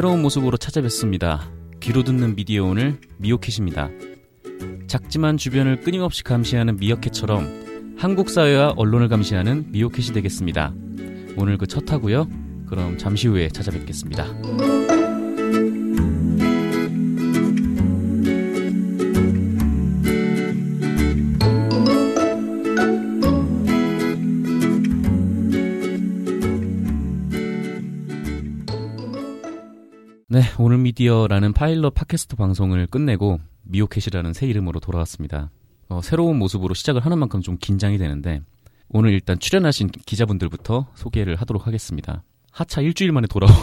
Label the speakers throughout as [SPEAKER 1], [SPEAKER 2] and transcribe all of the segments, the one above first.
[SPEAKER 1] 새로운 모습으로 찾아뵙습니다. 귀로 듣는 미디어 오늘 미오캣입니다. 작지만 주변을 끊임없이 감시하는 미어캣처럼 한국 사회와 언론을 감시하는 미오캣이 되겠습니다. 오늘 그 첫 하고요. 그럼 잠시 후에 찾아뵙겠습니다. 미디어라는 파일럿 팟캐스트 방송을 끝내고 미오캣이라는 새 이름으로 돌아왔습니다. 어, 새로운 모습으로 시작을 하는 만큼 좀 긴장이 되는데 오늘 일단 출연하신 기자분들부터 소개를 하도록 하겠습니다. 하차 일주일 만에 돌아온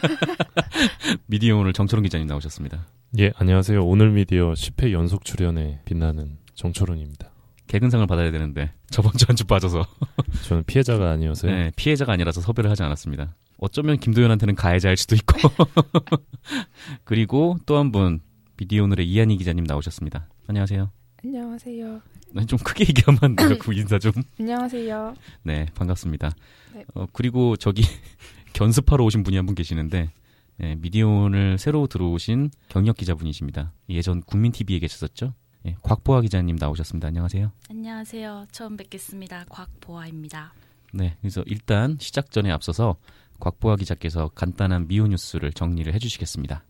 [SPEAKER 1] 미디어 오늘 정철원 기자님 나오셨습니다.
[SPEAKER 2] 예, 안녕하세요. 오늘 미디어 10회 연속 출연에 빛나는 정철훈입니다.
[SPEAKER 1] 개근상을 받아야 되는데 저번 주 한 주 빠져서
[SPEAKER 2] 저는 피해자가 아니어서요.
[SPEAKER 1] 네, 피해자가 아니라서 섭외를 하지 않았습니다. 어쩌면 김도현한테는 가해자일 수도 있고 그리고 또 한분 미디어 오늘의 이한희 기자님 나오셨습니다. 안녕하세요.
[SPEAKER 3] 안녕하세요.
[SPEAKER 1] 네, 좀 크게 얘기하면 안 돼요? 그 인사 좀.
[SPEAKER 3] 안녕하세요.
[SPEAKER 1] 네, 반갑습니다.
[SPEAKER 3] 네.
[SPEAKER 1] 어, 그리고 저기 견습하러 오신 분이 한 분 계시는데 네, 미디어 오늘 새로 들어오신 경력 기자분이십니다. 예전 국민TV에 계셨었죠? 예, 곽보아 기자님 나오셨습니다. 안녕하세요.
[SPEAKER 4] 안녕하세요. 처음 뵙겠습니다. 곽보아입니다.
[SPEAKER 1] 네, 그래서 일단 시작 전에 앞서서 곽보아 기자께서 간단한 미오 뉴스를 정리를 해주시겠습니다.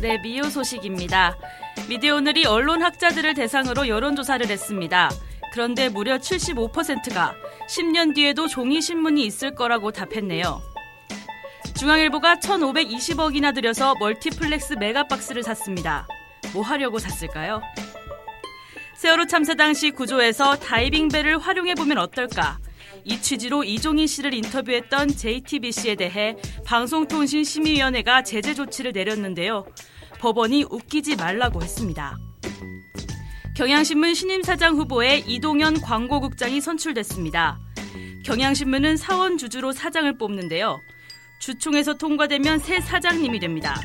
[SPEAKER 4] 네, 미오 소식입니다. 미디어 오늘이 언론 학자들을 대상으로 여론조사를 했습니다. 그런데 무려 75%가 10년 뒤에도 종이 신문이 있을 거라고 답했네요. 중앙일보가 1,520억이나 들여서 멀티플렉스 메가박스를 샀습니다. 뭐 하려고 샀을까요? 세월호 참사 당시 구조에서 다이빙벨을 활용해보면 어떨까? 이 취지로 이종인 씨를 인터뷰했던 JTBC에 대해 방송통신심의위원회가 제재 조치를 내렸는데요. 법원이 웃기지 말라고 했습니다. 경향신문 신임사장 후보에 이동현 광고국장이 선출됐습니다. 경향신문은 사원 주주로 사장을 뽑는데요. 주총에서 통과되면 새 사장님이 됩니다.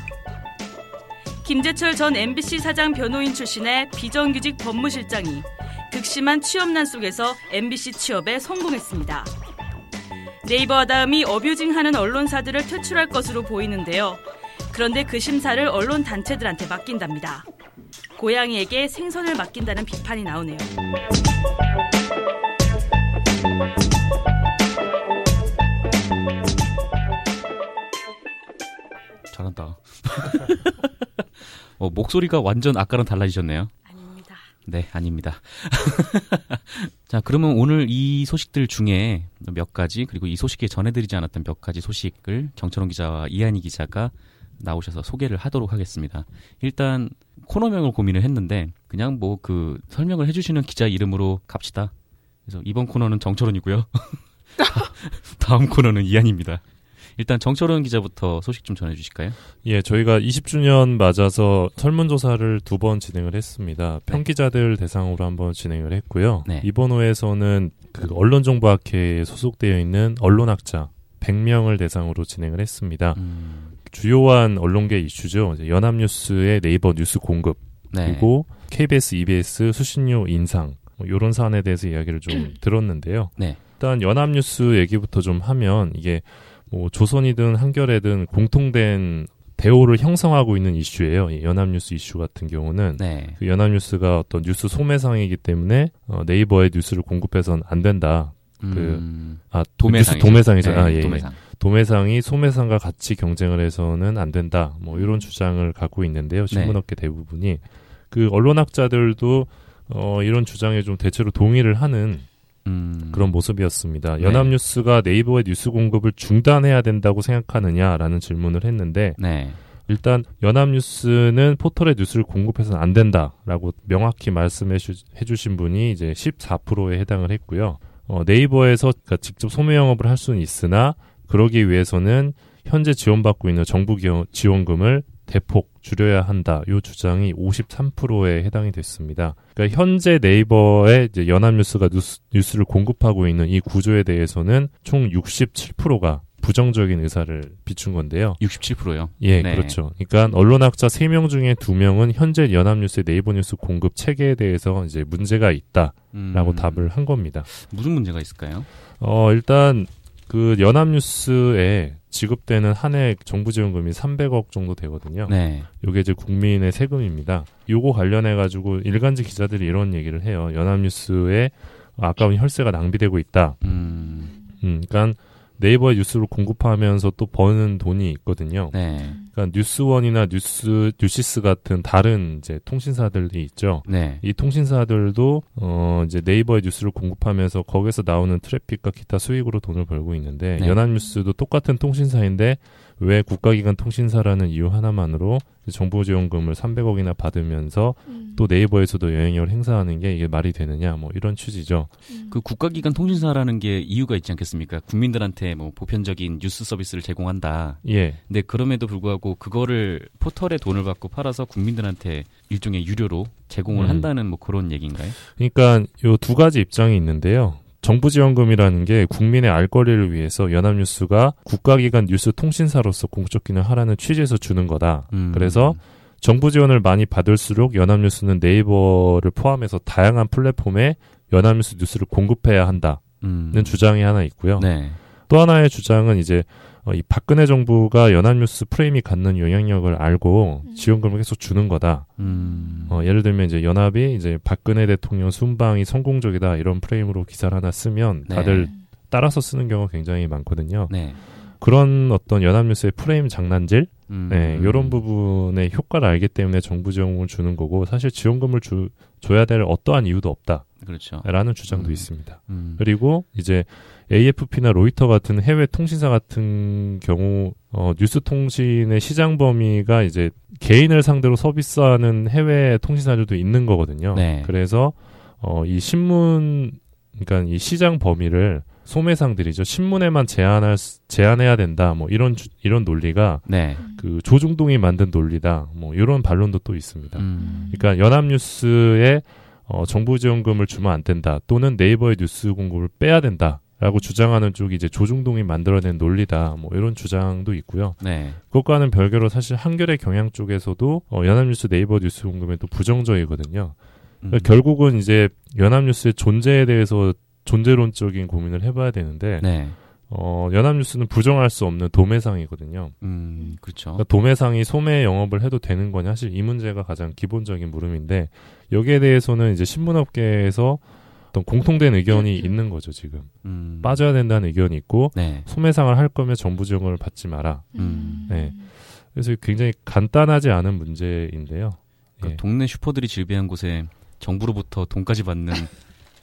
[SPEAKER 4] 김재철 전 MBC 사장 변호인 출신의 비정규직 법무실장이 극심한 취업난 속에서 MBC 취업에 성공했습니다. 네이버 아다음이 어뷰징하는 언론사들을 퇴출할 것으로 보이는데요. 그런데 그 심사를 언론 단체들한테 맡긴답니다. 고양이에게 생선을 맡긴다는 비판이 나오네요.
[SPEAKER 1] 잘한다. 어, 목소리가 완전 아까랑 달라지셨네요.
[SPEAKER 4] 아닙니다.
[SPEAKER 1] 네, 아닙니다. 자, 그러면 오늘 이 소식들 중에 몇 가지, 그리고 이 소식에 전해드리지 않았던 몇 가지 소식을 정철원 기자와 이한희 기자가 나오셔서 소개를 하도록 하겠습니다. 일단 코너명을 고민을 했는데 그냥 뭐 그 설명을 해주시는 기자 이름으로 갑시다. 그래서 이번 코너는 정철원이고요. 다음 코너는 이한입니다. 일단 정철원 기자부터 소식 좀 전해주실까요?
[SPEAKER 2] 예, 저희가 20주년 맞아서 설문조사를 두 번 진행을 했습니다. 평기자들 대상으로 한 번 진행을 했고요.
[SPEAKER 1] 네.
[SPEAKER 2] 이번 호에서는 그 언론정보학회에 소속되어 있는 언론학자 100명을 대상으로 진행을 했습니다.
[SPEAKER 1] 음,
[SPEAKER 2] 주요한 언론계 이슈죠. 연합뉴스의 네이버 뉴스 공급
[SPEAKER 1] 네.
[SPEAKER 2] 그리고 KBS, EBS 수신료 인상 뭐 이런 사안에 대해서 이야기를 좀 들었는데요.
[SPEAKER 1] 네.
[SPEAKER 2] 일단 연합뉴스 얘기부터 좀 하면 이게 뭐 조선이든 한겨레든 공통된 대오를 형성하고 있는 이슈예요. 이 연합뉴스 이슈 같은 경우는
[SPEAKER 1] 네.
[SPEAKER 2] 그 연합뉴스가 어떤 뉴스 소매상이기 때문에 어, 네이버에 뉴스를 공급해서는 안 된다.
[SPEAKER 1] 음,
[SPEAKER 2] 아
[SPEAKER 1] 도매상이죠. 네,
[SPEAKER 2] 아, 예, 예.
[SPEAKER 1] 도매상.
[SPEAKER 2] 도매상이 소매상과 같이 경쟁을 해서는 안 된다. 뭐 이런 주장을 갖고 있는데요. 신문업계 대부분이 그 언론학자들도 어 이런 주장에 좀 대체로 동의를 하는
[SPEAKER 1] 음,
[SPEAKER 2] 그런 모습이었습니다.
[SPEAKER 1] 네.
[SPEAKER 2] 연합뉴스가 네 이버의 뉴스 공급을 중단해야 된다고 생각하느냐라는 질문을 했는데
[SPEAKER 1] 네.
[SPEAKER 2] 일단 연합뉴스는 포털에 뉴스를 공급해서는 안 된다라고 명확히 말씀해 주, 해주신 분이 이제 14%에 해당을 했고요. 어, 네이버에서 그러니까 직접 소매 영업을 할 수는 있으나 그러기 위해서는 현재 지원받고 있는 정부 지원금을 대폭 줄여야 한다. 이 주장이 53%에 해당이 됐습니다. 그러니까 현재 네이버에 연합뉴스가 뉴스, 뉴스를 공급하고 있는 이 구조에 대해서는 총 67%가 부정적인 의사를 비춘 건데요.
[SPEAKER 1] 67%요.
[SPEAKER 2] 예,
[SPEAKER 1] 네.
[SPEAKER 2] 그렇죠. 그러니까 언론학자 3명 중에 2명은 현재 연합뉴스의 네이버 뉴스 공급 체계에 대해서 이제 문제가 있다라고
[SPEAKER 1] 음,
[SPEAKER 2] 답을 한 겁니다.
[SPEAKER 1] 무슨 문제가 있을까요?
[SPEAKER 2] 어, 일단 그 연합뉴스에 지급되는 한 해 정부 지원금이 300억 정도 되거든요.
[SPEAKER 1] 네.
[SPEAKER 2] 요게 이제 국민의 세금입니다. 요거 관련해 가지고 일간지 기자들이 이런 얘기를 해요. 연합뉴스에 아까운 혈세가 낭비되고 있다.
[SPEAKER 1] 음,
[SPEAKER 2] 음, 그러니까 네이버에 뉴스를 공급하면서 또 버는 돈이 있거든요.
[SPEAKER 1] 네.
[SPEAKER 2] 그러니까 뉴스원이나 뉴스 뉴시스 같은 다른 이제 통신사들이 있죠.
[SPEAKER 1] 네.
[SPEAKER 2] 이 통신사들도 어 이제 네이버에 뉴스를 공급하면서 거기서 나오는 트래픽과 기타 수익으로 돈을 벌고 있는데
[SPEAKER 1] 네.
[SPEAKER 2] 연합뉴스도 똑같은 통신사인데 왜 국가기관 통신사라는 이유 하나만으로 정부 지원금을 300억이나 받으면서
[SPEAKER 3] 음.
[SPEAKER 2] 또 네이버에서도 영향력을 행사하는 게 이게 말이 되느냐 뭐 이런 취지죠.
[SPEAKER 3] 음.
[SPEAKER 1] 그 국가기관 통신사라는 게 이유가 있지 않겠습니까? 국민들한테 뭐 보편적인 뉴스 서비스를 제공한다.
[SPEAKER 2] 예.
[SPEAKER 1] 근데 그럼에도 불구하고 그거를 포털에 돈을 받고 팔아서 국민들한테 일종의 유료로 제공을
[SPEAKER 2] 음.
[SPEAKER 1] 한다는 뭐 그런 얘기인가요?
[SPEAKER 2] 그러니까 요 두 가지 입장이 있는데요. 정부 지원금이라는 게 국민의 알 거리를 위해서 연합뉴스가 국가기관 뉴스 통신사로서 공적 기능을 하라는 취지에서 주는 거다.
[SPEAKER 1] 음.
[SPEAKER 2] 그래서 정부 지원을 많이 받을수록 연합뉴스는 네이버를 포함해서 다양한 플랫폼에 연합뉴스 뉴스를 공급해야 한다는
[SPEAKER 1] 음.
[SPEAKER 2] 주장이 하나 있고요.
[SPEAKER 1] 네.
[SPEAKER 2] 또 하나의 주장은 이제 어, 이 박근혜 정부가 연합뉴스 프레임이 갖는 영향력을 알고
[SPEAKER 3] 음.
[SPEAKER 2] 지원금을 계속 주는 거다.
[SPEAKER 1] 음.
[SPEAKER 2] 어, 예를 들면 이제 연합이 이제 박근혜 대통령 순방이 성공적이다 이런 프레임으로 기사를 하나 쓰면
[SPEAKER 1] 네.
[SPEAKER 2] 다들 따라서 쓰는 경우가 굉장히 많거든요.
[SPEAKER 1] 네.
[SPEAKER 2] 그런 어떤 연합뉴스의 프레임 장난질,
[SPEAKER 1] 음.
[SPEAKER 2] 네, 이런 부분의 효과를 알기 때문에 정부 지원금을 주는 거고 사실 지원금을 주, 줘야 될 어떠한 이유도
[SPEAKER 1] 그렇죠.
[SPEAKER 2] 없다라는 주장도
[SPEAKER 1] 음.
[SPEAKER 2] 있습니다.
[SPEAKER 1] 음.
[SPEAKER 2] 그리고 이제 AFP나 로이터 같은 해외 통신사 같은 경우 어, 뉴스 통신의 시장 범위가 이제 개인을 상대로 서비스하는 해외 통신사들도 있는 거거든요.
[SPEAKER 1] 네.
[SPEAKER 2] 그래서 어, 이 신문 그러니까 이 시장 범위를 소매상들이죠. 신문에만 제한할 수- 제한해야 된다. 뭐 이런 주- 이런 논리가
[SPEAKER 1] 네.
[SPEAKER 2] 그 조중동이 만든 논리다. 뭐 이런 반론도 또 있습니다.
[SPEAKER 1] 음.
[SPEAKER 2] 그러니까 연합뉴스에 어, 정부 지원금을 주면 안 된다. 또는 네이버의 뉴스 공급을 빼야 된다. 라고 주장하는 쪽이 이제 조중동이 만들어낸 논리다. 뭐 이런 주장도 있고요.
[SPEAKER 1] 네.
[SPEAKER 2] 그것과는 별개로 사실 한겨레 경향 쪽에서도 어, 연합뉴스 네이버 뉴스 공급에 또 부정적이거든요.
[SPEAKER 1] 음.
[SPEAKER 2] 그러니까 결국은 이제 연합뉴스의 존재에 대해서 존재론적인 고민을 해봐야 되는데
[SPEAKER 1] 네.
[SPEAKER 2] 어, 연합뉴스는 부정할 수 없는 도매상이거든요.
[SPEAKER 1] 음. 그렇죠.
[SPEAKER 2] 그러니까 도매상이 소매 영업을 해도 되는 거냐 사실 이 문제가 가장 기본적인 물음인데 여기에 대해서는 이제 신문업계에서 어떤 공통된 의견이 있는 거죠 지금
[SPEAKER 1] 음.
[SPEAKER 2] 빠져야 된다는 의견이 있고
[SPEAKER 1] 네.
[SPEAKER 2] 소매상을 할 거면 정부 지원금을 받지 마라.
[SPEAKER 1] 음.
[SPEAKER 2] 네. 그래서 굉장히 간단하지 않은 문제인데요.
[SPEAKER 1] 그
[SPEAKER 2] 예.
[SPEAKER 1] 동네 슈퍼들이 질비한 곳에 정부로부터 돈까지 받는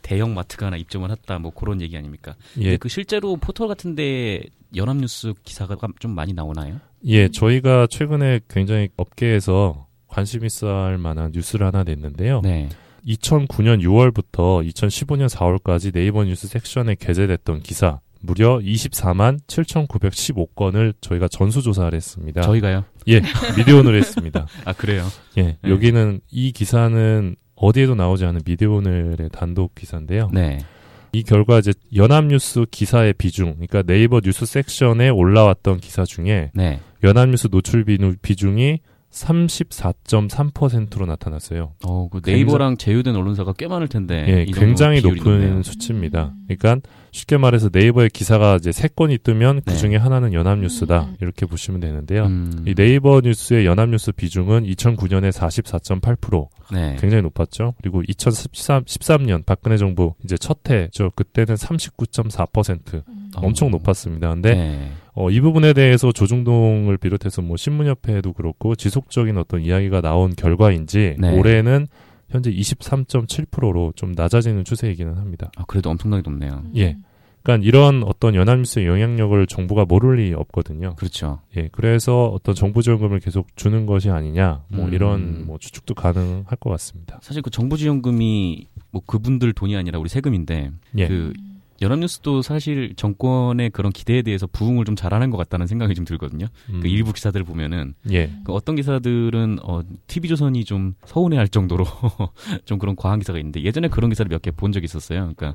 [SPEAKER 1] 대형 마트가 하나 입점을 했다. 뭐 그런 얘기 아닙니까? 근데
[SPEAKER 2] 예,
[SPEAKER 1] 그 실제로 포털 같은데 연합뉴스 기사가 좀 많이 나오나요?
[SPEAKER 2] 예, 저희가 최근에 굉장히 업계에서 관심 있어 할 만한 뉴스를 하나 냈는데요.
[SPEAKER 1] 네.
[SPEAKER 2] 2009년 6월부터 2015년 4월까지 네이버 뉴스 섹션에 게재됐던 기사 무려 24만 7,915건을 저희가 전수조사를 했습니다.
[SPEAKER 1] 저희가요?
[SPEAKER 2] 예, 미디어오늘 했습니다.
[SPEAKER 1] 아 그래요?
[SPEAKER 2] 예,
[SPEAKER 1] 네.
[SPEAKER 2] 여기는 이 기사는 어디에도 나오지 않은 미디어오늘의 단독 기사인데요.
[SPEAKER 1] 네.
[SPEAKER 2] 이 결과 이제 연합뉴스 기사의 비중, 그러니까 네이버 뉴스 섹션에 올라왔던 기사 중에
[SPEAKER 1] 네.
[SPEAKER 2] 연합뉴스 노출 비중이 34.3%로 나타났어요.
[SPEAKER 1] 어, 그 네이버랑 제휴된 언론사가 꽤 많을 텐데.
[SPEAKER 2] 예, 굉장히 높은
[SPEAKER 1] 높네요.
[SPEAKER 2] 수치입니다. 그러니까 쉽게 말해서 네이버에 기사가 이제 세 건이 뜨면 그
[SPEAKER 1] 네.
[SPEAKER 2] 중에 하나는 연합뉴스다
[SPEAKER 3] 음.
[SPEAKER 2] 이렇게 보시면 되는데요.
[SPEAKER 1] 음.
[SPEAKER 2] 이 네이버 뉴스의 연합뉴스 비중은 2009년에 44.8%,
[SPEAKER 1] 네.
[SPEAKER 2] 굉장히 높았죠. 그리고 2013, 13년 박근혜 정부 이제 첫 해죠. 그때는 39.4%, 엄청
[SPEAKER 1] 어.
[SPEAKER 2] 높았습니다. 근데
[SPEAKER 1] 네.
[SPEAKER 2] 어, 이 부분에 대해서 조중동을 비롯해서 뭐 신문협회에도 그렇고 지속적인 어떤 이야기가 나온 결과인지
[SPEAKER 1] 네.
[SPEAKER 2] 올해는 현재 23.7%로 좀 낮아지는 추세이기는 합니다.
[SPEAKER 1] 아, 그래도 엄청나게 높네요.
[SPEAKER 2] 예. 그러니까 이런 어떤 연합뉴스의 영향력을 정부가 모를 리 없거든요.
[SPEAKER 1] 그렇죠.
[SPEAKER 2] 예, 그래서 어떤 정부 지원금을 계속 주는 것이 아니냐, 뭐
[SPEAKER 1] 음.
[SPEAKER 2] 이런 뭐 추측도 가능할 것 같습니다.
[SPEAKER 1] 사실 그 정부 지원금이 뭐 그분들 돈이 아니라 우리 세금인데
[SPEAKER 2] 예,
[SPEAKER 1] 그 연합뉴스도 사실 정권의 그런 기대에 대해서 부응을 좀 잘하는 것 같다는 생각이 좀 들거든요.
[SPEAKER 2] 음,
[SPEAKER 1] 그 일부 기사들을 보면은
[SPEAKER 2] 예,
[SPEAKER 1] 그 어떤 기사들은 어, TV조선이 좀 서운해할 정도로 좀 그런 과한 기사가 있는데 예전에 그런 기사를 몇 개 본 적이 있었어요. 그러니까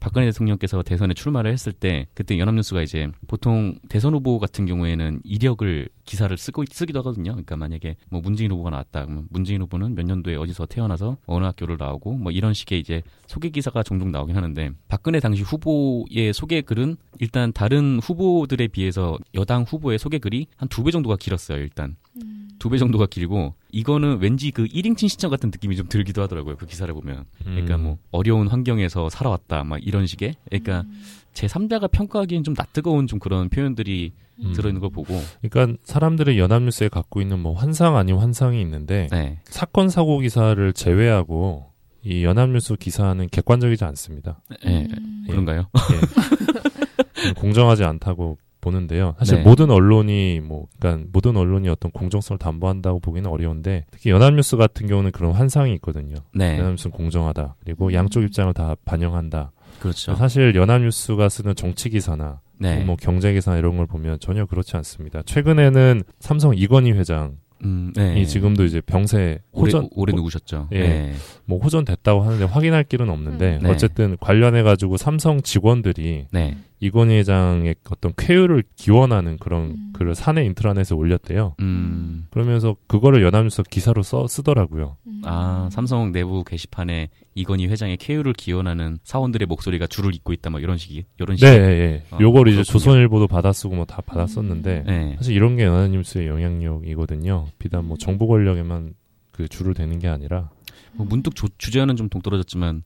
[SPEAKER 1] 박근혜 대통령께서 대선에 출마를 했을 때 그때 연합뉴스가 이제 보통 대선 후보 같은 경우에는 이력을 기사를 쓰고 쓰기도 하거든요. 그러니까 만약에 뭐 문재인 후보가 나왔다 그러면 문재인 후보는 몇 년도에 어디서 태어나서 어느 학교를 나오고 뭐 이런 식의 이제 소개 기사가 종종 나오긴 하는데 박근혜 당시 후보의 소개 글은 일단 다른 후보들에 비해서 여당 후보의 소개 글이 한 두 배 정도가 길었어요. 일단
[SPEAKER 3] 음.
[SPEAKER 1] 두배 정도가 길고 이거는 왠지 그 1인칭 신청 같은 느낌이 좀 들기도 하더라고요. 그 기사를 보면. 그러니까
[SPEAKER 2] 음.
[SPEAKER 1] 뭐 어려운 환경에서 살아왔다 막 이런 식의 그러니까 제 3자가 평가하기엔 좀 낯뜨거운 좀 그런 표현들이
[SPEAKER 2] 음.
[SPEAKER 1] 들어있는 걸 보고
[SPEAKER 2] 그러니까 사람들이 연합뉴스에 갖고 있는 뭐 환상 아닌 환상이 있는데
[SPEAKER 1] 네.
[SPEAKER 2] 사건 사고 기사를 제외하고 이 연합뉴스 기사는 객관적이지 않습니다.
[SPEAKER 1] 예,
[SPEAKER 3] 음.
[SPEAKER 1] 그런가요?
[SPEAKER 2] 예. 공정하지 않다고 보는데요. 사실
[SPEAKER 1] 네.
[SPEAKER 2] 모든 언론이 뭐 그러니까 모든 언론이 어떤 공정성을 담보한다고 보기는 어려운데 특히 연합뉴스 같은 경우는 그런 환상이 있거든요.
[SPEAKER 1] 네.
[SPEAKER 2] 연합뉴스는 공정하다. 그리고
[SPEAKER 3] 음.
[SPEAKER 2] 양쪽 입장을 다 반영한다.
[SPEAKER 1] 그렇죠.
[SPEAKER 2] 사실 연합뉴스가 쓰는 정치 기사나
[SPEAKER 1] 네.
[SPEAKER 2] 뭐 경제 기사 이런 걸 보면 전혀 그렇지 않습니다. 최근에는 삼성 이건희 회장이
[SPEAKER 1] 음, 네.
[SPEAKER 2] 지금도 이제 병세 호전
[SPEAKER 1] 올해 누구셨죠?
[SPEAKER 2] 예.
[SPEAKER 1] 네.
[SPEAKER 2] 뭐 호전됐다고 하는데 확인할 길은 없는데
[SPEAKER 1] 음. 네.
[SPEAKER 2] 어쨌든 관련해 가지고 삼성 직원들이
[SPEAKER 1] 네.
[SPEAKER 2] 이건희 회장의 어떤 쾌유를 기원하는 그런
[SPEAKER 3] 음.
[SPEAKER 2] 글을 사내 인트라넷에 올렸대요.
[SPEAKER 1] 음.
[SPEAKER 2] 그러면서 그거를 연합뉴스 기사로 써 쓰더라고요.
[SPEAKER 3] 음.
[SPEAKER 1] 아, 삼성 내부 게시판에 이건희 회장의 쾌유를 기원하는 사원들의 목소리가 줄을 잇고 있다, 뭐 이런 식이, 이런 식.
[SPEAKER 2] 네, 예, 예.
[SPEAKER 1] 아,
[SPEAKER 2] 요걸 이제
[SPEAKER 1] 그렇군요.
[SPEAKER 2] 조선일보도 받아쓰고 뭐 다 받았었는데
[SPEAKER 1] 네.
[SPEAKER 2] 사실 이런 게 연합뉴스의 영향력이거든요. 비단 뭐 정보 권력에만 그 줄을 대는 게 아니라
[SPEAKER 1] 뭐 문득 조- 주제와는 좀 동떨어졌지만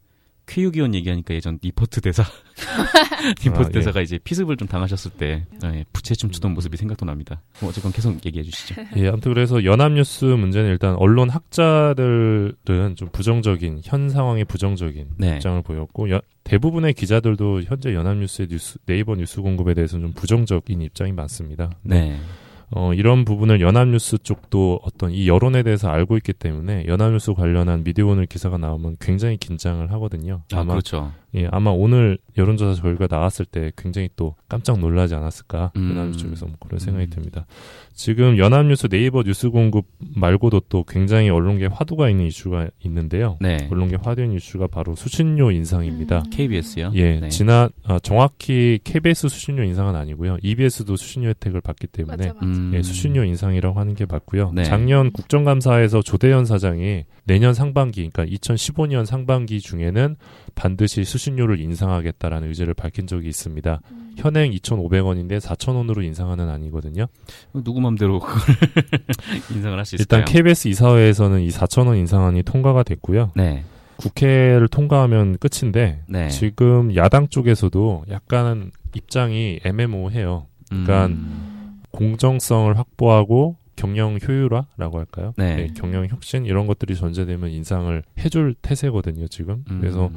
[SPEAKER 1] 쾌유기원 얘기하니까 예전 니퍼트 대사 니퍼트
[SPEAKER 2] 아, 예.
[SPEAKER 1] 대사가 이제 피습을 좀 당하셨을 때 네, 부채 춤추던 모습이 생각도 납니다. 뭐 어쨌건 계속 얘기해 주시죠.
[SPEAKER 2] 예, 아무튼 그래서 연합뉴스 문제는 일단 언론 학자들은 좀 부정적인 현 상황에 부정적인
[SPEAKER 1] 네.
[SPEAKER 2] 입장을 보였고 여- 대부분의 기자들도 현재 연합뉴스의 뉴스 네이버 뉴스 공급에 대해서는 좀 부정적인 입장이 많습니다.
[SPEAKER 1] 네.
[SPEAKER 2] 어, 이런 부분을 연합뉴스 쪽도 어떤 이 여론에 대해서 알고 있기 때문에 연합뉴스 관련한 미디어 오늘 기사가 나오면 굉장히 긴장을 하거든요.
[SPEAKER 1] 아,
[SPEAKER 2] 아마
[SPEAKER 1] 그렇죠.
[SPEAKER 2] 예, 아마 오늘 여론조사 결과 나왔을 때 굉장히 또 깜짝 놀라지 않았을까
[SPEAKER 1] 음.
[SPEAKER 2] 연합뉴스 쪽에서 뭐 그런 생각이
[SPEAKER 1] 음.
[SPEAKER 2] 듭니다. 지금 연합뉴스 네이버 뉴스 공급 말고도 또 굉장히 언론계 화두가 있는 이슈가 있는데요.
[SPEAKER 1] 네.
[SPEAKER 2] 언론계 화두인 이슈가 바로 수신료 인상입니다.
[SPEAKER 3] 음.
[SPEAKER 1] KBS요?
[SPEAKER 2] 예,
[SPEAKER 1] 네.
[SPEAKER 2] 지난 아, 정확히 KBS 수신료 인상은 아니고요. EBS도 수신료 혜택을 받기 때문에
[SPEAKER 3] 맞아 맞아.
[SPEAKER 1] 음.
[SPEAKER 2] 예, 수신료 인상이라고 하는 게 맞고요.
[SPEAKER 1] 네.
[SPEAKER 2] 작년 국정감사에서 조대현 사장이 내년 상반기, 그러니까 2015년 상반기 중에는 반드시 수신료를 인상하겠다라는 의지를 밝힌 적이 있습니다.
[SPEAKER 3] 음.
[SPEAKER 2] 현행 2,500원인데 4,000원으로 인상하는 아니거든요.
[SPEAKER 1] 누구 맘대로 그걸 인상을 할 수 있을까요?
[SPEAKER 2] 일단 KBS 이사회에서는 이 4,000원 인상안이 통과가 됐고요.
[SPEAKER 1] 네.
[SPEAKER 2] 국회를 통과하면 끝인데
[SPEAKER 1] 네.
[SPEAKER 2] 지금 야당 쪽에서도 약간 입장이 애매모호해요. 그러니까
[SPEAKER 1] 음.
[SPEAKER 2] 공정성을 확보하고 경영 효율화라고 할까요?
[SPEAKER 1] 네.
[SPEAKER 2] 경영 혁신 이런 것들이 전제되면 인상을 해줄 태세거든요, 지금.
[SPEAKER 1] 음.
[SPEAKER 2] 그래서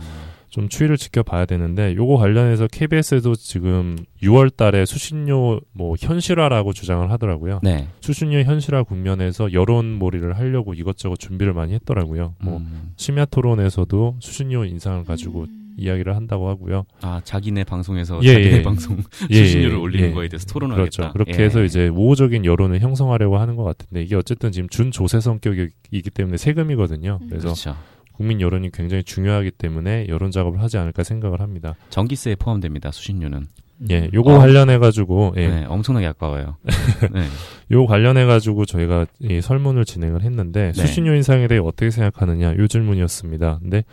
[SPEAKER 2] 좀 추이를 지켜봐야 되는데 요거 관련해서 KBS에도 지금 6월 달에 수신료 뭐 현실화라고 주장을 하더라고요.
[SPEAKER 1] 네.
[SPEAKER 2] 수신료 현실화 국면에서 여론몰이를 하려고 이것저것 준비를 많이 했더라고요. 뭐
[SPEAKER 1] 음.
[SPEAKER 2] 심야 토론에서도 수신료 인상을 가지고
[SPEAKER 3] 음.
[SPEAKER 2] 이야기를 한다고 하고요.
[SPEAKER 1] 아 자기네 방송에서
[SPEAKER 2] 예,
[SPEAKER 1] 자기네
[SPEAKER 2] 예.
[SPEAKER 1] 방송
[SPEAKER 2] 예,
[SPEAKER 1] 수신료를
[SPEAKER 2] 예,
[SPEAKER 1] 올리는
[SPEAKER 2] 예.
[SPEAKER 1] 거에 대해서 토론하겠다.
[SPEAKER 2] 그렇죠. 그렇게
[SPEAKER 1] 예.
[SPEAKER 2] 해서 이제 우호적인 여론을 형성하려고 하는 것 같은데 이게 어쨌든 지금 준조세 성격이기 때문에 세금이거든요.
[SPEAKER 3] 음.
[SPEAKER 2] 그래서
[SPEAKER 1] 그렇죠.
[SPEAKER 2] 국민 여론이 굉장히 중요하기 때문에 여론 작업을 하지 않을까 생각을 합니다.
[SPEAKER 1] 전기세에 포함됩니다. 수신료는.
[SPEAKER 2] 예, 요거
[SPEAKER 1] 어.
[SPEAKER 2] 관련해 가지고 예,
[SPEAKER 1] 네, 엄청나게 아까워요. 네.
[SPEAKER 2] 요 관련해 가지고 저희가 이 설문을 진행을 했는데
[SPEAKER 1] 네.
[SPEAKER 2] 수신료 인상에 대해 어떻게 생각하느냐 요 질문이었습니다. 근데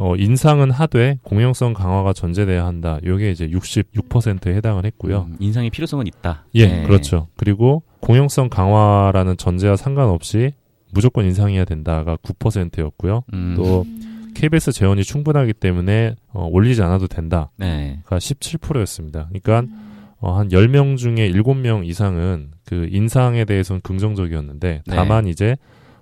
[SPEAKER 2] 어, 인상은 하되 공영성 강화가 전제돼야 한다. 요게 이제 66%에 해당을 했고요.
[SPEAKER 1] 음, 인상의 필요성은 있다.
[SPEAKER 2] 예,
[SPEAKER 1] 네.
[SPEAKER 2] 그렇죠. 그리고 공영성 강화라는 전제와 상관없이 무조건 인상해야 된다가 9%였고요.
[SPEAKER 1] 음,
[SPEAKER 2] 또
[SPEAKER 3] 음.
[SPEAKER 2] KBS 재원이 충분하기 때문에 어, 올리지 않아도 된다가
[SPEAKER 1] 네.
[SPEAKER 2] 17%였습니다. 그러니까
[SPEAKER 3] 음.
[SPEAKER 2] 어, 한 10명 중에 7명 이상은 그 인상에 대해서는 긍정적이었는데
[SPEAKER 1] 네.
[SPEAKER 2] 다만 이제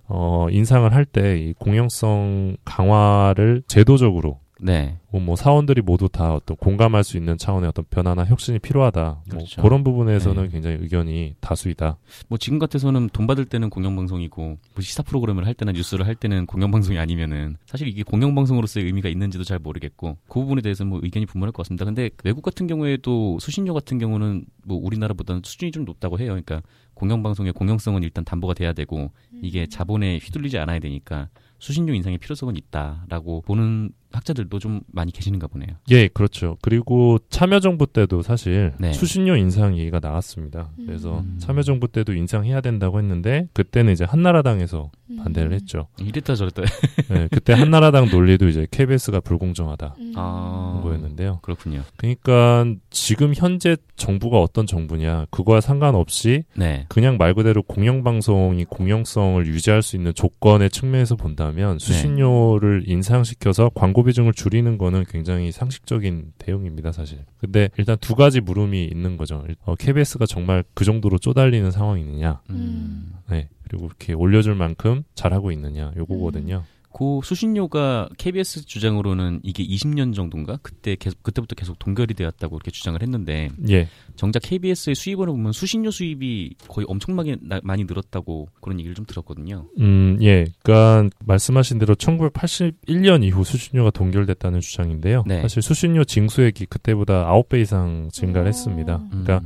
[SPEAKER 2] 어, 인상을 할 때 이 공영성 강화를 제도적으로
[SPEAKER 1] 네.
[SPEAKER 2] 뭐, 뭐 사원들이 모두 다 어떤 공감할 수 있는 차원의 어떤 변화나 혁신이 필요하다.
[SPEAKER 1] 그렇죠.
[SPEAKER 2] 뭐 그런 부분에서는
[SPEAKER 1] 네.
[SPEAKER 2] 굉장히 의견이 다수이다.
[SPEAKER 1] 뭐 지금 같아서는 돈 받을 때는 공영방송이고 뭐 시사 프로그램을 할 때나 뉴스를 할 때는 공영방송이 아니면은 사실 이게 공영방송으로서의 의미가 있는지도 잘 모르겠고 그 부분에 대해서는 뭐 의견이 분분할 것 같습니다. 근데 외국 같은 경우에도 수신료 같은 경우는 뭐 우리나라보다는 수준이 좀 높다고 해요. 그러니까 공영방송의 공영성은 일단 담보가 돼야 되고 이게 자본에 휘둘리지 않아야 되니까 수신료 인상의 필요성은 있다라고 보는 학자들도 좀 많이 계시는가 보네요.
[SPEAKER 2] 예, 그렇죠. 그리고 참여정부 때도 사실
[SPEAKER 1] 네.
[SPEAKER 2] 수신료 인상 얘기가 나왔습니다.
[SPEAKER 3] 음.
[SPEAKER 2] 그래서
[SPEAKER 1] 음.
[SPEAKER 2] 참여정부 때도 인상해야 된다고 했는데 그때는 이제 한나라당에서
[SPEAKER 3] 음.
[SPEAKER 2] 반대를 했죠.
[SPEAKER 1] 이랬다 저랬다.
[SPEAKER 2] 네, 그때 한나라당 논리도 이제 KBS가 불공정하다
[SPEAKER 3] 음.
[SPEAKER 1] 아.
[SPEAKER 2] 거였는데요.
[SPEAKER 1] 그렇군요.
[SPEAKER 2] 그러니까 지금 현재 정부가 어떤 정부냐 그거와 상관없이
[SPEAKER 1] 네.
[SPEAKER 2] 그냥 말 그대로 공영방송이 공영성을 유지할 수 있는 조건의 측면에서 본다면 수신료를 인상시켜서 광고 비중을 줄이는 거는 굉장히 상식적인 대응입니다, 사실. 근데 일단 두 가지 물음이 있는 거죠. 어, KBS가 정말 그 정도로 쪼달리는 상황이느냐,
[SPEAKER 1] 음.
[SPEAKER 2] 네. 그리고 이렇게 올려줄 만큼 잘하고 있느냐, 요거거든요.
[SPEAKER 1] 그 수신료가 KBS 주장으로는 이게 20년 정도인가 그때 계속 그때부터 계속 동결이 되었다고 이렇게 주장을 했는데
[SPEAKER 2] 예.
[SPEAKER 1] 정작 KBS의 수입을 보면 수신료 수입이 거의 엄청나게 나- 많이 늘었다고 그런 얘기를 좀 들었거든요.
[SPEAKER 2] 음, 예. 그러니까 말씀하신 대로 1981년 이후 수신료가 동결됐다는 주장인데요.
[SPEAKER 1] 네.
[SPEAKER 2] 사실 수신료 징수액이 그때보다 9배 이상 증가를
[SPEAKER 3] 오.
[SPEAKER 2] 했습니다.
[SPEAKER 1] 음.
[SPEAKER 2] 그러니까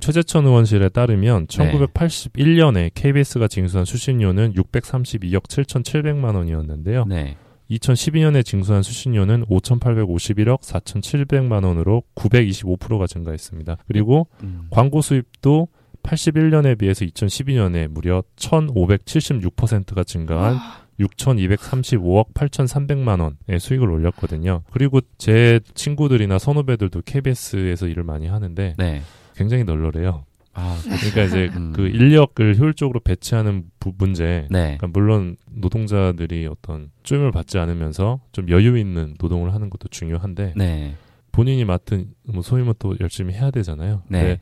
[SPEAKER 2] 최재천 의원실에 따르면
[SPEAKER 1] 네.
[SPEAKER 2] 1981년에 KBS가 징수한 수신료는 632억 7,700만 원이었는데요.
[SPEAKER 1] 네.
[SPEAKER 2] 2012년에 징수한 수신료는 5,851억 4,700만 원으로 925%가 증가했습니다. 그리고
[SPEAKER 1] 음.
[SPEAKER 2] 광고 수입도 81년에 비해서 2012년에 무려 1,576%가 증가한 6,235억 8,300만 원의 수익을 올렸거든요. 그리고 제 친구들이나 선후배들도 KBS에서 일을 많이 하는데
[SPEAKER 1] 네.
[SPEAKER 2] 굉장히 널널해요.
[SPEAKER 1] 아,
[SPEAKER 2] 그러니까 이제
[SPEAKER 1] 음.
[SPEAKER 2] 그 인력을 효율적으로 배치하는 부, 문제.
[SPEAKER 1] 네.
[SPEAKER 2] 그러니까 물론 노동자들이 어떤 쪼임을 받지 않으면서 좀 여유 있는 노동을 하는 것도 중요한데
[SPEAKER 1] 네.
[SPEAKER 2] 본인이 맡은 뭐 소위 뭐또 열심히 해야 되잖아요.
[SPEAKER 1] 네.
[SPEAKER 2] 근데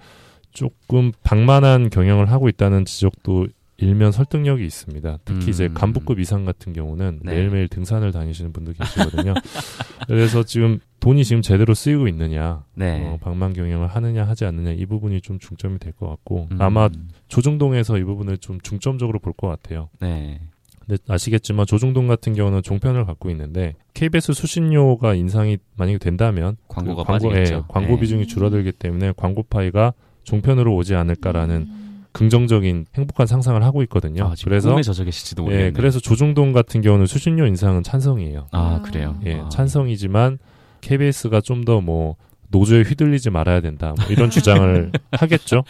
[SPEAKER 2] 조금 방만한 경영을 하고 있다는 지적도 일면 설득력이 있습니다. 특히
[SPEAKER 1] 음.
[SPEAKER 2] 이제 간부급 이상 같은 경우는
[SPEAKER 1] 네.
[SPEAKER 2] 매일매일 등산을 다니시는 분도 계시거든요. 그래서 지금 돈이 지금 제대로 쓰이고 있느냐,
[SPEAKER 1] 네.
[SPEAKER 2] 어, 방만 경영을 하느냐 하지 않느냐 이 부분이 좀 중점이 될 것 같고
[SPEAKER 1] 음.
[SPEAKER 2] 아마 조중동에서 이 부분을 좀 중점적으로 볼 것 같아요.
[SPEAKER 1] 네.
[SPEAKER 2] 근데 아시겠지만 조중동 같은 경우는 종편을 갖고 있는데 KBS 수신료가 인상이 만약에 된다면
[SPEAKER 1] 광고가
[SPEAKER 2] 그 광고,
[SPEAKER 1] 빠지겠죠.
[SPEAKER 2] 예, 광고
[SPEAKER 1] 네.
[SPEAKER 2] 비중이 줄어들기 때문에 광고 파이가 종편으로 오지 않을까라는
[SPEAKER 3] 음.
[SPEAKER 2] 긍정적인 행복한 상상을 하고 있거든요.
[SPEAKER 1] 아,
[SPEAKER 2] 그래서
[SPEAKER 1] 꿈에 젖어 계실지도 모르겠네요.
[SPEAKER 2] 예, 그래서 조중동 같은 경우는 수신료 인상은 찬성이에요.
[SPEAKER 1] 아, 그래요.
[SPEAKER 2] 예,
[SPEAKER 1] 아.
[SPEAKER 2] 찬성이지만 KBS가 좀 더 뭐 노조에 휘둘리지 말아야 된다. 뭐 이런 주장을 하겠죠.